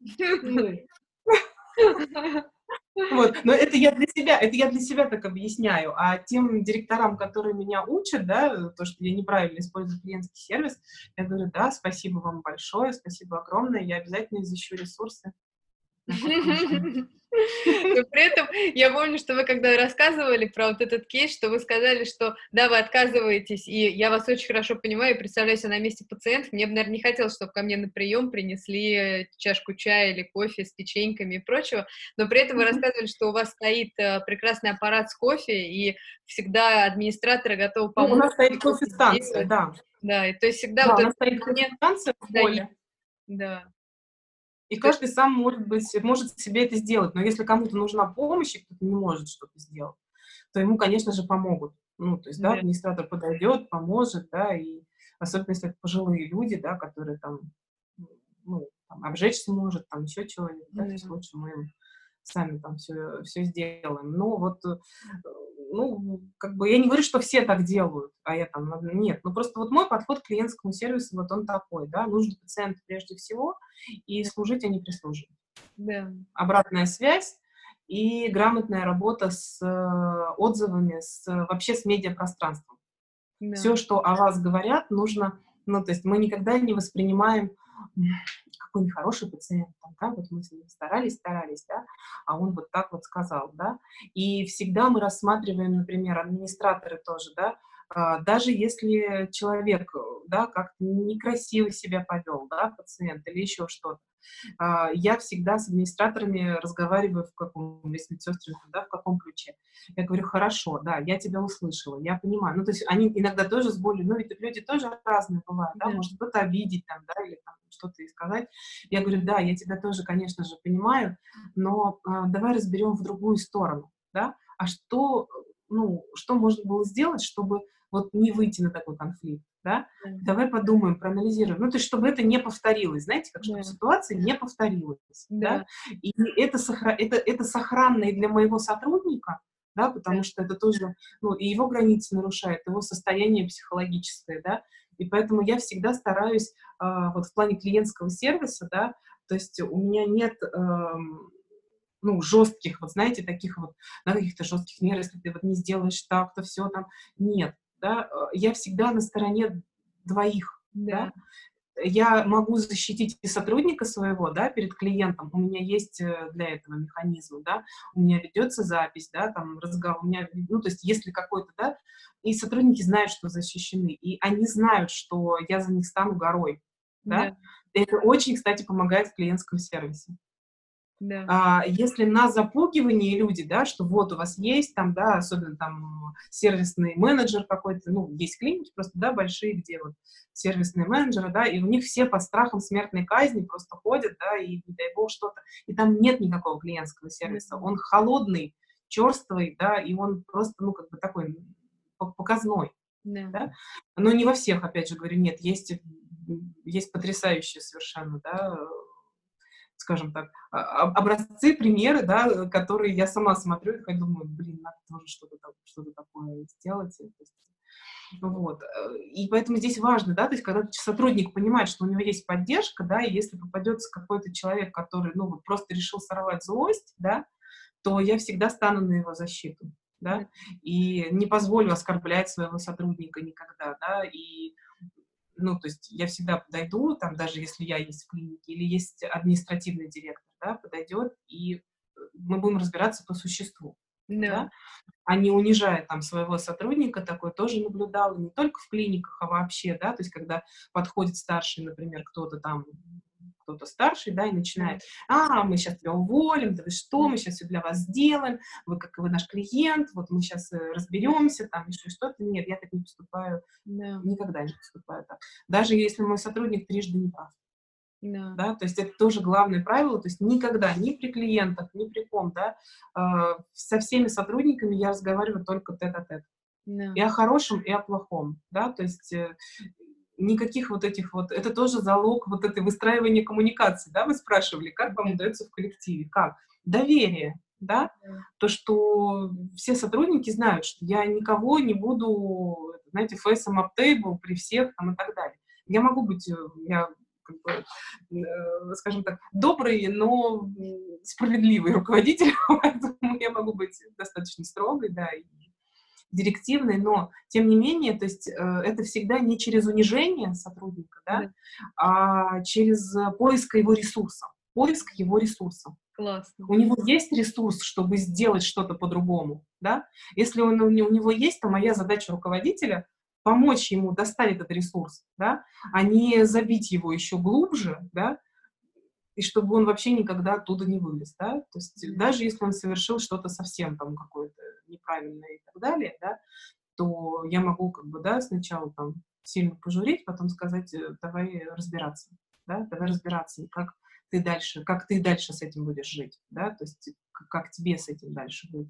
Вот. Но это я для себя, это я для себя так объясняю. А тем директорам, которые меня учат, да, то, что я неправильно использую клиентский сервис, я говорю, да, спасибо вам большое, спасибо огромное, я обязательно изыщу ресурсы. Но при этом я помню, что вы когда рассказывали про вот этот кейс, что вы сказали, что да, вы отказываетесь, и я вас очень хорошо понимаю и представляю себя на месте пациентов. Мне бы, наверное, не хотелось, чтобы ко мне на прием принесли чашку чая или кофе с печеньками и прочего, но при этом вы рассказывали, что у вас стоит э, прекрасный аппарат с кофе, и всегда администраторы готовы помочь. Ну, у нас стоит кофе-станция, да. Да, и то есть всегда да, вот у нас стоит кофе-станция в поле. Да. И каждый сам может быть, может себе это сделать. Но если кому-то нужна помощь, и кто-то не может что-то сделать, то ему, конечно же, помогут. Ну, то есть, да, администратор подойдет, поможет, да, и особенно если это пожилые люди, да, которые там, ну, там, обжечься может, там еще чего-нибудь, да, то есть лучше мы им сами там все, все сделаем. Но вот, э, ну, как бы я не говорю, что все так делают, а я там, нет. Ну, просто вот мой подход к клиентскому сервису, вот он такой, да, нужно пациенту прежде всего и служить, а не прислуживать. Да. Обратная связь и грамотная работа с э, отзывами, с, вообще с медиапространством. Да. Все, что о вас говорят, нужно, ну, то есть мы никогда не воспринимаем какой нехороший пациент, да, вот мы с ним старались, старались, да, а он вот так вот сказал, да, и всегда мы рассматриваем, например, администраторы тоже, да, а, даже если человек, да, как-то некрасиво себя повел, да, пациент или еще что-то, я всегда с администраторами разговариваю в каком, если медсестрами, да, в каком ключе. Я говорю, хорошо, да, я тебя услышала, я понимаю. Ну, то есть они иногда тоже с болью, ну, ведь люди тоже разные бывают, да, может кто-то обидеть там, да, или там что-то и сказать. Я говорю, да, я тебя тоже, конечно же, понимаю, но а, давай разберем в другую сторону, да, а что, ну, что можно было сделать, чтобы вот не выйти на такой конфликт, да? Давай подумаем, проанализируем. Ну, то есть, чтобы это не повторилось, знаете, как чтобы yeah. ситуация не повторилась, yeah. да? И это, это, это сохранно и для моего сотрудника, да, потому yeah. что это тоже, ну, и его границы нарушает, его состояние психологическое, да, и поэтому я всегда стараюсь, э, вот в плане клиентского сервиса, да, то есть у меня нет э, ну, жестких, вот знаете, таких вот, да, каких-то жестких мер, если ты вот не сделаешь так, то все там, нет да, э, я всегда на стороне двоих, да. да. Я могу защитить и сотрудника своего, да, перед клиентом. У меня есть э, для этого механизм, да. У меня ведется запись, да, там разговор. У меня, ну, то есть, если какой-то, да, и сотрудники знают, что защищены, и они знают, что я за них стану горой, да. да. Это очень, кстати, помогает в клиентском сервисе. Да. А, если на запугивание люди, да, что вот у вас есть там, да, особенно там сервисный менеджер какой-то, ну, есть клиники просто, да, большие, где вот сервисные менеджеры, да, и у них все по страхам смертной казни просто ходят, да, и не дай бог что-то, и там нет никакого клиентского сервиса, он холодный, черствый, да, и он просто, ну, как бы такой показной, да. да, но не во всех, опять же говорю, нет, есть, есть потрясающие совершенно, да, скажем так, а, образцы, примеры, да, которые я сама смотрю и думаю, блин, надо тоже что-то что такое сделать. Вот. Э, и поэтому здесь важно, да, то есть когда сотрудник понимает, что у него есть поддержка, да, и если попадется какой-то человек, который, ну, вот просто решил сорвать злость, да, то я всегда стану на его защиту, да, и не позволю оскорблять своего сотрудника никогда, да, и ну, то есть я всегда подойду, там, даже если я есть в клинике, или есть административный директор, да, подойдет, и мы будем разбираться по существу. Да. да? А не унижая там своего сотрудника, такое тоже наблюдала, не только в клиниках, а вообще, да, то есть когда подходит старший, например, кто-то там кто-то старший, да, и начинает, а, мы сейчас тебя уволим, да вы что, мы сейчас все для вас сделаем, вы как вы наш клиент, вот мы сейчас э, разберемся, там еще что-то. Нет, я так не поступаю, да. никогда не поступаю так. Даже если мой сотрудник трижды не прав. Да. да, то есть это тоже главное правило, то есть никогда, ни при клиентах, ни при ком, да, э, со всеми сотрудниками я разговариваю только тет-а-тет. Да. И о хорошем, и о плохом, да, то есть э, никаких вот этих вот, это тоже залог вот этой выстраивания коммуникации, да, вы спрашивали, как вам удается в коллективе, как? Доверие, да, то, что все сотрудники знают, что я никого не буду, знаете, фейсом table при всех там и так далее. Я могу быть, э, я как бы, э, скажем так, добрый, но справедливый руководитель, поэтому я могу быть достаточно строгой, да, и директивной, но тем не менее, то есть э, это всегда не через унижение сотрудника, да, а через поиск его ресурсов, поиск его ресурсов. Классно. У него есть ресурс, чтобы сделать что-то по-другому, да? Если он, у него есть, то моя задача руководителя помочь ему достать этот ресурс, да, а не забить его еще глубже, да, и чтобы он вообще никогда оттуда не вылез, да, то есть даже если он совершил что-то совсем там какое-то неправильное и так далее, да, то я могу как бы, да, сначала там сильно пожурить, потом сказать, э, давай разбираться, да, давай разбираться, как ты дальше, как ты дальше с этим будешь жить, да, то есть как тебе с этим дальше быть.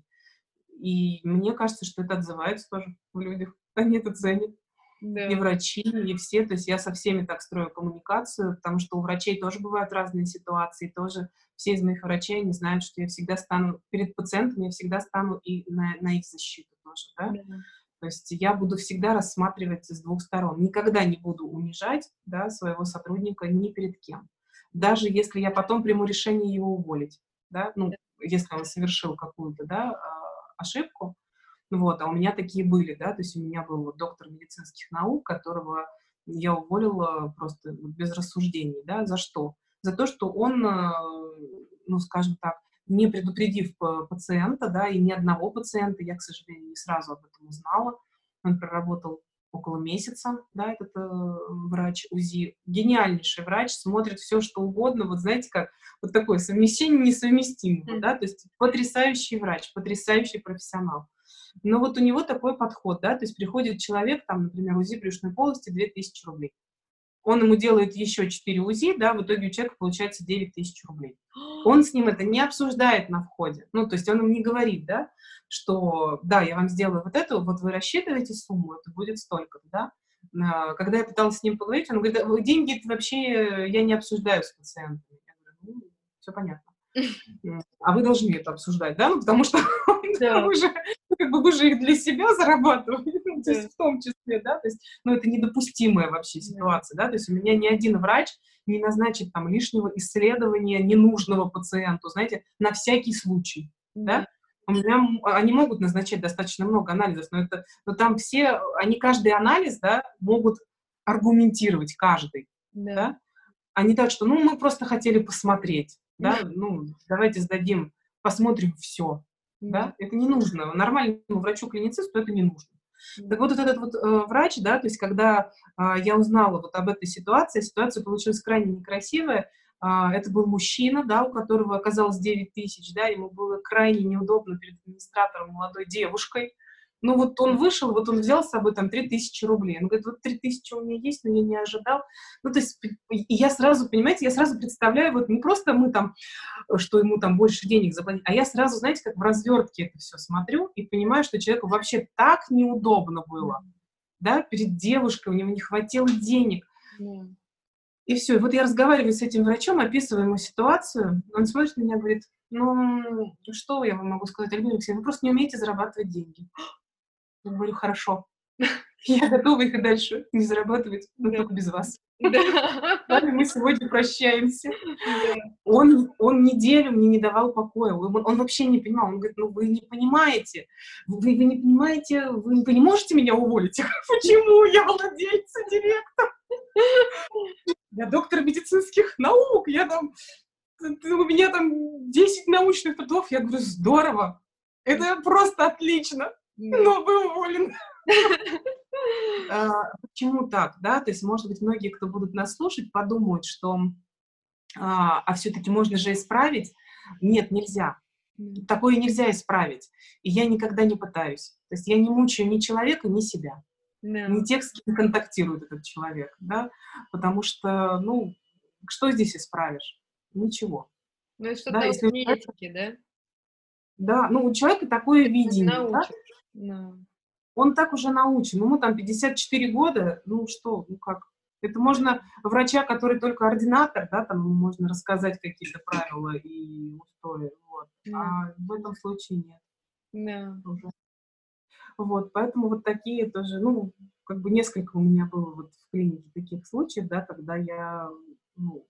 И мне кажется, что это отзывается тоже в людях, они это ценят. Да. И врачи, и все. То есть я со всеми так строю коммуникацию, потому что у врачей тоже бывают разные ситуации. Тоже все из моих врачей, они знают, что я всегда стану перед пациентом, я всегда стану и на, на их защиту тоже, да? да. То есть я буду всегда рассматривать с двух сторон. Никогда не буду унижать да, своего сотрудника ни перед кем. Даже если я потом приму решение его уволить, да, ну, если он совершил какую-то, да, а, ошибку, вот, а у меня такие были, да, то есть у меня был вот доктор медицинских наук, которого я уволила просто без рассуждений, да, за что? За то, что он, э, ну, скажем так, не предупредив пациента, да, и ни одного пациента, я, к сожалению, не сразу об этом узнала, он проработал около месяца, да, этот э, врач УЗИ, гениальнейший врач, смотрит все, что угодно, вот знаете, как вот такое совмещение несовместимого, mm-hmm. да, то есть потрясающий врач, потрясающий профессионал. Но вот у него такой подход, да, то есть приходит человек, там, например, УЗИ брюшной полости 2000 рублей. Он ему делает еще 4 УЗИ, да, в итоге у человека получается 9 тысяч рублей. Он с ним это не обсуждает на входе. Ну, то есть он ему не говорит, да, что, да, я вам сделаю вот это, вот вы рассчитываете сумму, это будет столько да. А, когда я пыталась с ним поговорить, он говорит, деньги вообще я не обсуждаю с пациентами. Я говорю, ну, все понятно. А вы должны это обсуждать, да? Ну, потому что да. вы, же, как бы, вы же их для себя зарабатываете, ну, то есть в том числе, да? То есть, ну, это недопустимая вообще ситуация, да? То есть у меня ни один врач не назначит там лишнего исследования ненужного пациенту, знаете, на всякий случай, да? У меня они могут назначать достаточно много анализов, но это, но там все, они каждый анализ, да, могут аргументировать каждый, да. да? А не так, что, ну, мы просто хотели посмотреть да, ну, давайте сдадим, посмотрим все, да, это не нужно. Нормальному врачу-клиницисту это не нужно. Так вот, вот этот вот э, врач, да, то есть когда э, я узнала вот об этой ситуации, ситуация получилась крайне некрасивая, э, это был мужчина, да, у которого оказалось 9 тысяч, да, ему было крайне неудобно перед администратором молодой девушкой, ну вот он вышел, вот он взял с собой там 3000 рублей. Он говорит, вот 3000 у меня есть, но я не ожидал. Ну то есть и я сразу, понимаете, я сразу представляю, вот не просто мы там, что ему там больше денег заплатить, а я сразу, знаете, как в развертке это все смотрю и понимаю, что человеку вообще так неудобно было, да, перед девушкой, у него не хватило денег. И все. И вот я разговариваю с этим врачом, описываю ему ситуацию. Он смотрит на меня и говорит, ну, что я вам могу сказать, Альбина Алексеевна, вы просто не умеете зарабатывать деньги. Я говорю, хорошо. Я готова их и дальше не зарабатывать, но да. только без вас. Да. мы сегодня прощаемся. Да. Он, он неделю мне не давал покоя. Он, он вообще не понимал. Он говорит, ну вы не понимаете. Вы, вы не понимаете, вы, вы не можете меня уволить. Почему? Я владелец директор. Я доктор медицинских наук. Я там, у меня там 10 научных трудов. Я говорю, здорово. Это просто отлично но вы уволены. А, почему так, да? То есть, может быть, многие, кто будут нас слушать, подумают, что а, а все-таки можно же исправить. Нет, нельзя. Такое нельзя исправить. И я никогда не пытаюсь. То есть я не мучаю ни человека, ни себя. Не тех, с кем контактирует этот человек, да, потому что, ну, что здесь исправишь? Ничего. Ну, это что-то да, если этики, да? Да, ну, у человека такое видение. Да? Да. Он так уже научен. Ему там 54 года, ну что, ну как? Это можно врача, который только ординатор, да, там можно рассказать какие-то правила и устои, вот. Да. А в этом случае нет. Да. Уже. Вот, поэтому вот такие тоже, ну, как бы несколько у меня было вот в клинике таких случаев, да, когда я, ну,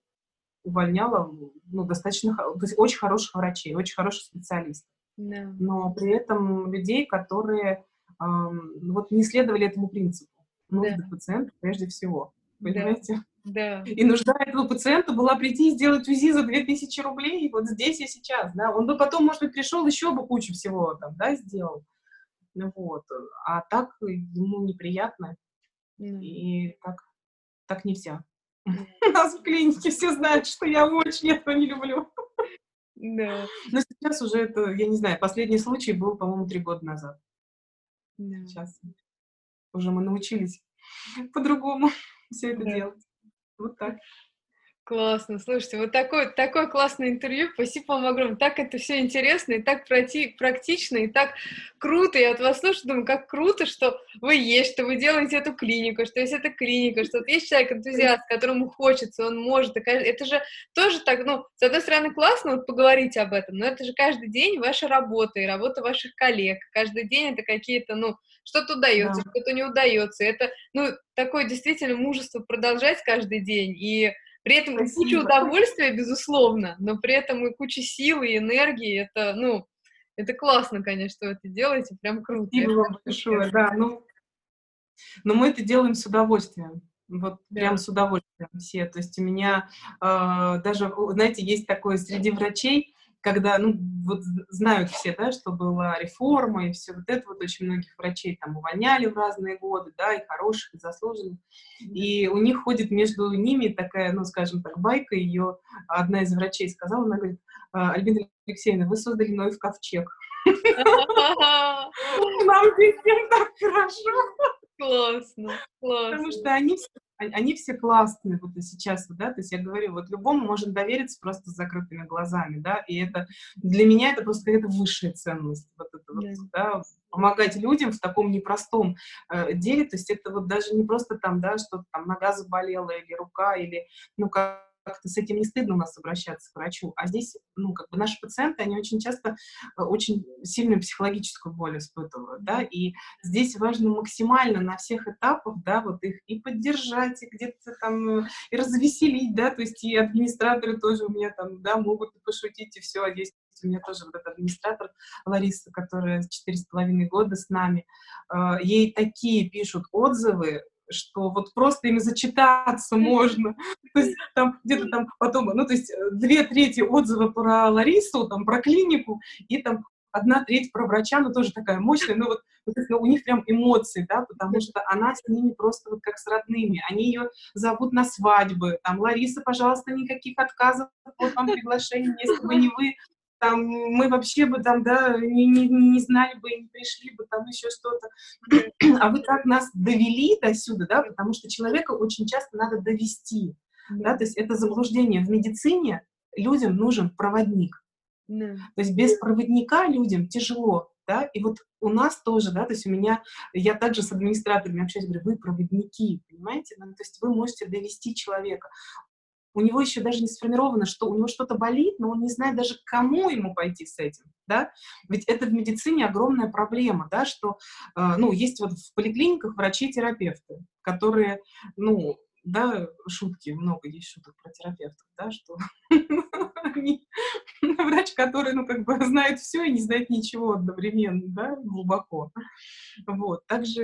увольняла, ну, достаточно, то есть очень хороших врачей, очень хороших специалистов. Да. Но при этом людей, которые э, вот не следовали этому принципу. Нужды да. пациента прежде всего. Понимаете? Да. И нужда этого пациента была прийти и сделать УЗИ за 2000 рублей вот здесь и сейчас, да. Он бы потом, может быть, пришел, еще бы кучу всего там, да, сделал. Вот. А так ему неприятно. Mm. И так, так нельзя. У нас в клинике все знают, что я очень этого не люблю. Да. Но сейчас уже это, я не знаю, последний случай был, по-моему, три года назад. Да. Сейчас уже мы научились по-другому все это да. делать. Вот так. Классно, слушайте, вот такое, такое классное интервью, спасибо вам огромное, так это все интересно, и так практично, и так круто, я от вас слушаю, думаю, как круто, что вы есть, что вы делаете эту клинику, что есть эта клиника, что вот есть человек-энтузиаст, которому хочется, он может, это же тоже так, ну, с одной стороны, классно вот поговорить об этом, но это же каждый день ваша работа и работа ваших коллег, каждый день это какие-то, ну, что-то удается, да. что-то не удается, это, ну, такое действительно мужество продолжать каждый день, и при этом Спасибо. куча удовольствия, безусловно, но при этом и куча силы и энергии. Это, ну, это классно, конечно, что вы это делаете, прям круто. Спасибо вам большое, да, ну, но мы это делаем с удовольствием. Вот да. прям с удовольствием все. То есть у меня э, даже, знаете, есть такое среди врачей, когда, ну, вот знают все, да, что была реформа и все вот это, вот очень многих врачей там увольняли в разные годы, да, и хороших, и заслуженных. И у них ходит между ними такая, ну, скажем так, байка, ее одна из врачей сказала, она говорит, «А, Альбина Алексеевна, вы создали Ноев ковчег. Нам здесь всем так хорошо. Классно, классно. Потому что они они все классные вот сейчас, да, то есть я говорю, вот любому можно довериться просто с закрытыми глазами, да, и это для меня это просто какая-то высшая ценность, вот это вот, yeah. да, помогать людям в таком непростом э, деле, то есть это вот даже не просто там, да, что там нога заболела или рука, или, ну, как как-то с этим не стыдно у нас обращаться к врачу. А здесь, ну, как бы наши пациенты, они очень часто э, очень сильную психологическую боль испытывают, да, и здесь важно максимально на всех этапах, да, вот их и поддержать, и где-то там, э, и развеселить, да, то есть и администраторы тоже у меня там, да, могут пошутить, и все, а есть у меня тоже вот этот администратор Лариса, которая четыре с половиной года с нами, э, ей такие пишут отзывы, что вот просто ими зачитаться можно. То есть там где-то там потом, ну, то есть э, две трети отзыва про Ларису, там, про клинику, и там одна треть про врача, но тоже такая мощная, но вот, вот ну, у них прям эмоции, да, потому что она с ними просто вот как с родными, они ее зовут на свадьбы, там, Лариса, пожалуйста, никаких отказов, вот вам приглашение, если бы не вы, там, мы вообще бы там, да, не, не, не знали бы, не пришли бы, там еще что-то. А вы так нас довели до сюда, да, потому что человека очень часто надо довести, да, то есть это заблуждение. В медицине людям нужен проводник. Да. То есть без проводника людям тяжело, да, и вот у нас тоже, да, то есть у меня, я также с администраторами общаюсь, говорю, вы проводники, понимаете, ну, то есть вы можете довести человека у него еще даже не сформировано, что у него что-то болит, но он не знает даже, к кому ему пойти с этим, да, ведь это в медицине огромная проблема, да, что, э, ну, есть вот в поликлиниках врачи-терапевты, которые, ну, да, шутки, много есть шуток про терапевтов, да, что врач, который, ну, как бы знает все и не знает ничего одновременно, да, глубоко. Вот, также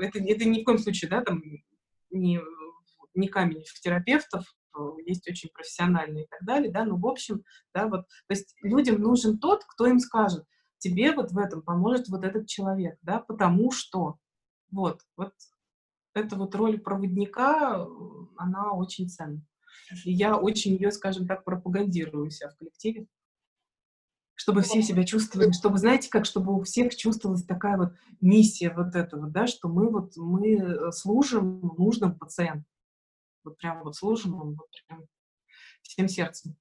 это, это ни в коем случае, да, там, не, не камень в терапевтов, есть очень профессиональные и так далее, да, но в общем, да, вот, то есть людям нужен тот, кто им скажет, тебе вот в этом поможет вот этот человек, да, потому что, вот, вот, эта вот роль проводника, она очень ценна. И я очень ее, скажем так, пропагандирую себя в коллективе, чтобы все себя чувствовали, чтобы, знаете, как, чтобы у всех чувствовалась такая вот миссия вот этого, да, что мы вот, мы служим нужным пациентам вот прям вот служим, вот прям всем сердцем.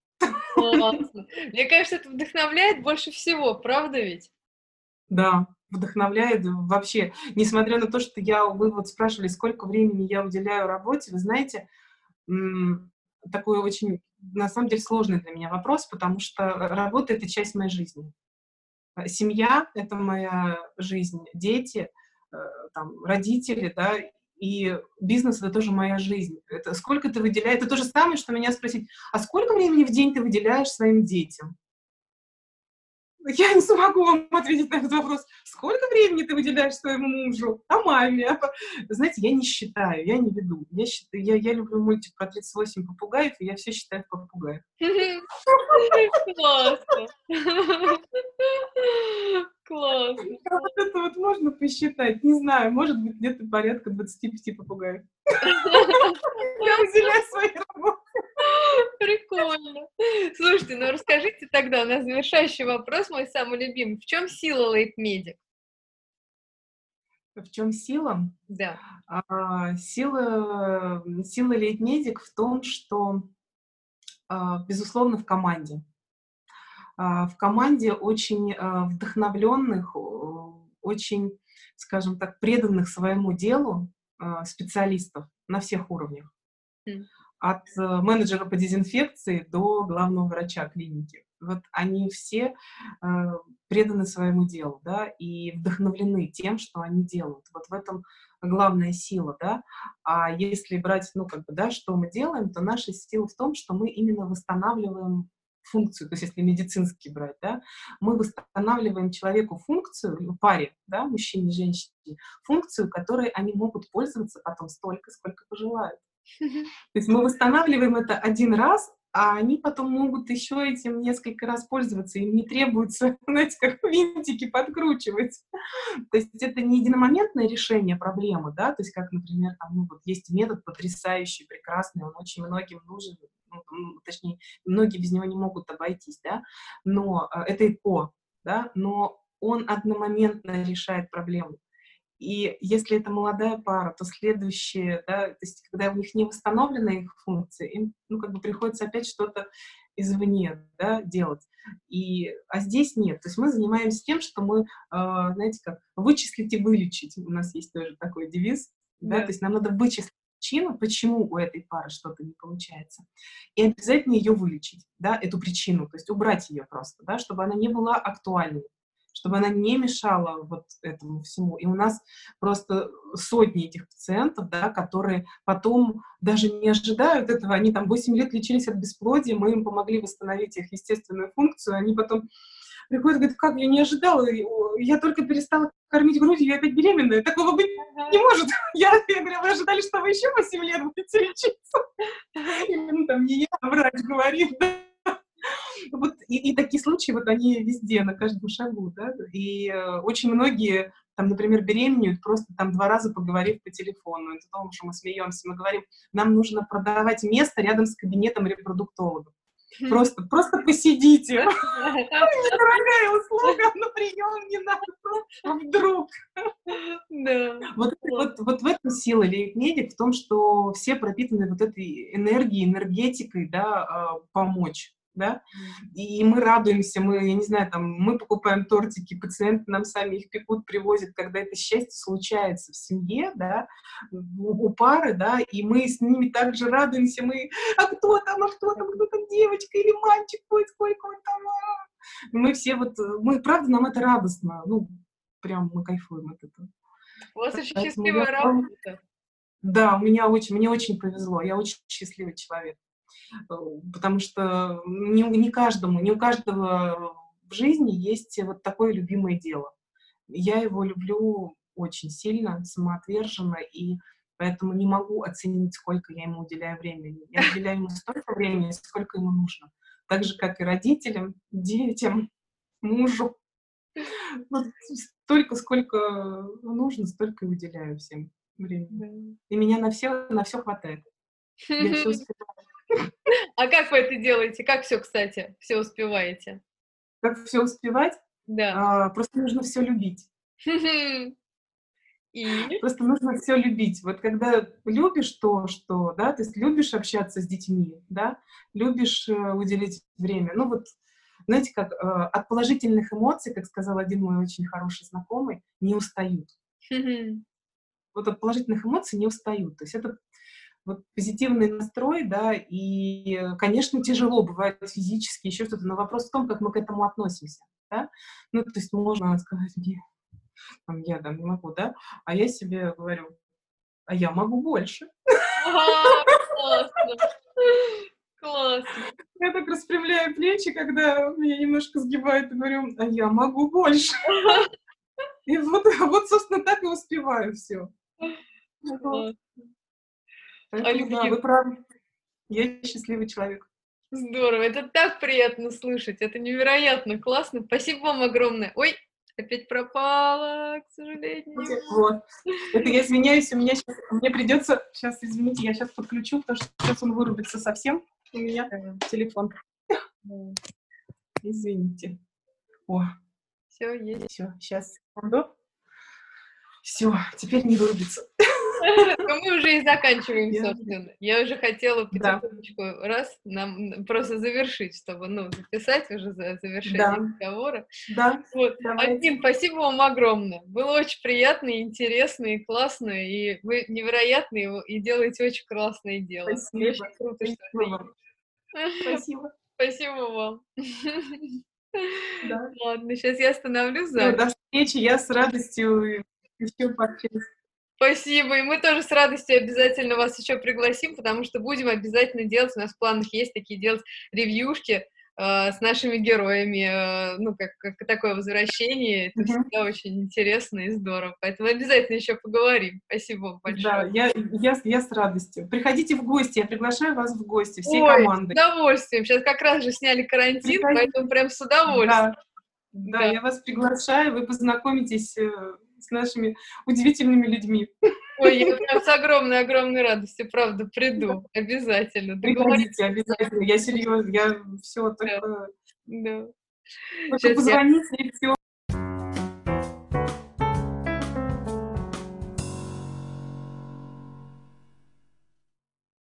Классно. Мне кажется, это вдохновляет больше всего, правда ведь? Да, вдохновляет вообще. Несмотря на то, что я, вы вот спрашивали, сколько времени я уделяю работе, вы знаете, такой очень, на самом деле, сложный для меня вопрос, потому что работа — это часть моей жизни. Семья — это моя жизнь, дети, э, там, родители, да, и бизнес — это тоже моя жизнь. Это сколько ты выделяешь? Это то же самое, что меня спросить, а сколько времени в день ты выделяешь своим детям? Я не смогу вам ответить на этот вопрос. Сколько времени ты выделяешь своему мужу? А маме? Знаете, я не считаю, я не веду. Я, считаю, я, я люблю мультик про 38 попугаев, и я все считаю попугаев. Классно. Классно. Вот это вот можно посчитать. Не знаю, может быть, где-то порядка 25 попугаев. Я выделяю свои работы. Прикольно. Слушайте, ну расскажите тогда, у нас завершающий вопрос, мой самый любимый. В чем сила лейтмедик? В чем сила? Да. А, сила, сила лейтмедик в том, что, а, безусловно, в команде. А, в команде очень а, вдохновленных, очень, скажем так, преданных своему делу а, специалистов на всех уровнях. От э, менеджера по дезинфекции до главного врача клиники. Вот они все э, преданы своему делу, да, и вдохновлены тем, что они делают. Вот в этом главная сила, да. А если брать, ну, как бы, да, что мы делаем, то наша сила в том, что мы именно восстанавливаем функцию, то есть если медицинский брать, да, мы восстанавливаем человеку функцию, паре, да, мужчине и женщине, функцию, которой они могут пользоваться потом столько, сколько пожелают. То есть мы восстанавливаем это один раз, а они потом могут еще этим несколько раз пользоваться, им не требуется, знаете, как винтики подкручивать. То есть это не единомоментное решение проблемы, да, то есть как, например, там, ну, вот есть метод потрясающий, прекрасный, он очень многим нужен, ну, точнее, многие без него не могут обойтись, да, но э, это ИПО, да, но он одномоментно решает проблему. И если это молодая пара, то следующее, да, то есть когда у них не восстановлены их функции, им, ну, как бы приходится опять что-то извне, да, делать. И, а здесь нет. То есть мы занимаемся тем, что мы, э, знаете, как вычислить и вылечить. У нас есть тоже такой девиз, да, да то есть нам надо вычислить причину, почему у этой пары что-то не получается, и обязательно ее вылечить, да, эту причину, то есть убрать ее просто, да, чтобы она не была актуальной чтобы она не мешала вот этому всему. И у нас просто сотни этих пациентов, да, которые потом даже не ожидают этого, они там 8 лет лечились от бесплодия, мы им помогли восстановить их естественную функцию, они потом приходят и говорят, как, я не ожидала, я только перестала кормить грудью, я опять беременная, такого быть не может. Я, я говорю, вы ожидали, что вы еще 8 лет будете лечиться? Или, ну, там, не я, а врач говорит, да. Вот, и, и такие случаи, вот они везде, на каждом шагу, да, и э, очень многие, там, например, беременеют, просто там два раза поговорив по телефону, это то, что мы смеемся, мы говорим, нам нужно продавать место рядом с кабинетом репродуктолога. Просто, просто посидите. Дорогая услуга, на прием не надо, вдруг. Да. Вот, вот, вот в этом сила лейб-медик, в том, что все пропитаны вот этой энергией, энергетикой, да, а, помочь да, и мы радуемся, мы, я не знаю, там, мы покупаем тортики, пациенты нам сами их пекут, привозят, когда это счастье случается в семье, да, у, у пары, да, и мы с ними также радуемся, мы, а кто там, а кто там, кто там, девочка или мальчик, ой, сколько он там, а? мы все вот, мы, правда, нам это радостно, ну, прям мы кайфуем от этого. У вас очень счастливая работа. Да, у меня очень, мне очень повезло, я очень счастливый человек. Потому что не, не каждому, не у каждого в жизни есть вот такое любимое дело. Я его люблю очень сильно, самоотверженно, и поэтому не могу оценить, сколько я ему уделяю времени. Я уделяю ему столько времени, сколько ему нужно. Так же, как и родителям, детям, мужу. Вот столько, сколько нужно, столько и уделяю всем времени. И меня на все, на все хватает. Я все успеваю. А как вы это делаете? Как все, кстати, все успеваете? Как все успевать? Да. А, просто нужно все любить. И? Просто нужно все любить. Вот когда любишь то, что, да, то есть любишь общаться с детьми, да, любишь э, уделить время. Ну вот, знаете, как э, от положительных эмоций, как сказал один мой очень хороший знакомый, не устают. Вот от положительных эмоций не устают. То есть это вот позитивный настрой, да, и, конечно, тяжело бывает физически, еще что-то, но вопрос в том, как мы к этому относимся, да. Ну, то есть можно сказать, мне, там, я там не могу, да, а я себе говорю, а я могу больше. классно. Классно. Я так распрямляю плечи, когда меня немножко сгибает, и говорю, а я могу больше. И вот, вот собственно, так и успеваю все. Поэтому, да, вы правы. Я счастливый человек. Здорово, это так приятно слышать, это невероятно классно. Спасибо вам огромное. Ой, опять пропала, к сожалению. Вот. Это я извиняюсь, у меня сейчас, мне придется, сейчас, извините, я сейчас подключу, потому что сейчас он вырубится совсем. У меня телефон. Извините. О. Все, есть. Все, сейчас, секунду. Все, теперь не вырубится. Мы уже и заканчиваем, собственно. Я уже хотела потихонечку раз нам просто завершить, чтобы, ну, записать уже за завершение да. разговора. Да. Вот. Адин, спасибо вам огромное. Было очень приятно, и интересно, и классно, и вы невероятные, и делаете очень классное дело. Спасибо. Очень круто, Спасибо что. Спасибо. Спасибо вам. Да. Ладно, сейчас я остановлю запись. Ну, до встречи, я с радостью еще пообщаюсь. Спасибо, и мы тоже с радостью обязательно вас еще пригласим, потому что будем обязательно делать, у нас в планах есть такие делать ревьюшки э, с нашими героями, э, ну, как, как такое возвращение, это mm-hmm. всегда очень интересно и здорово, поэтому обязательно еще поговорим. Спасибо вам большое. Да, я, я, я с радостью. Приходите в гости, я приглашаю вас в гости, всей Ой, командой. с удовольствием, сейчас как раз же сняли карантин, Приходите. поэтому прям с удовольствием. Да. Да, да, я вас приглашаю, вы познакомитесь э, нашими удивительными людьми. Ой, я прям с огромной-огромной радостью, правда, приду, обязательно. Приходите, обязательно, я серьезно, я все только... Да. Только позвоните, и все.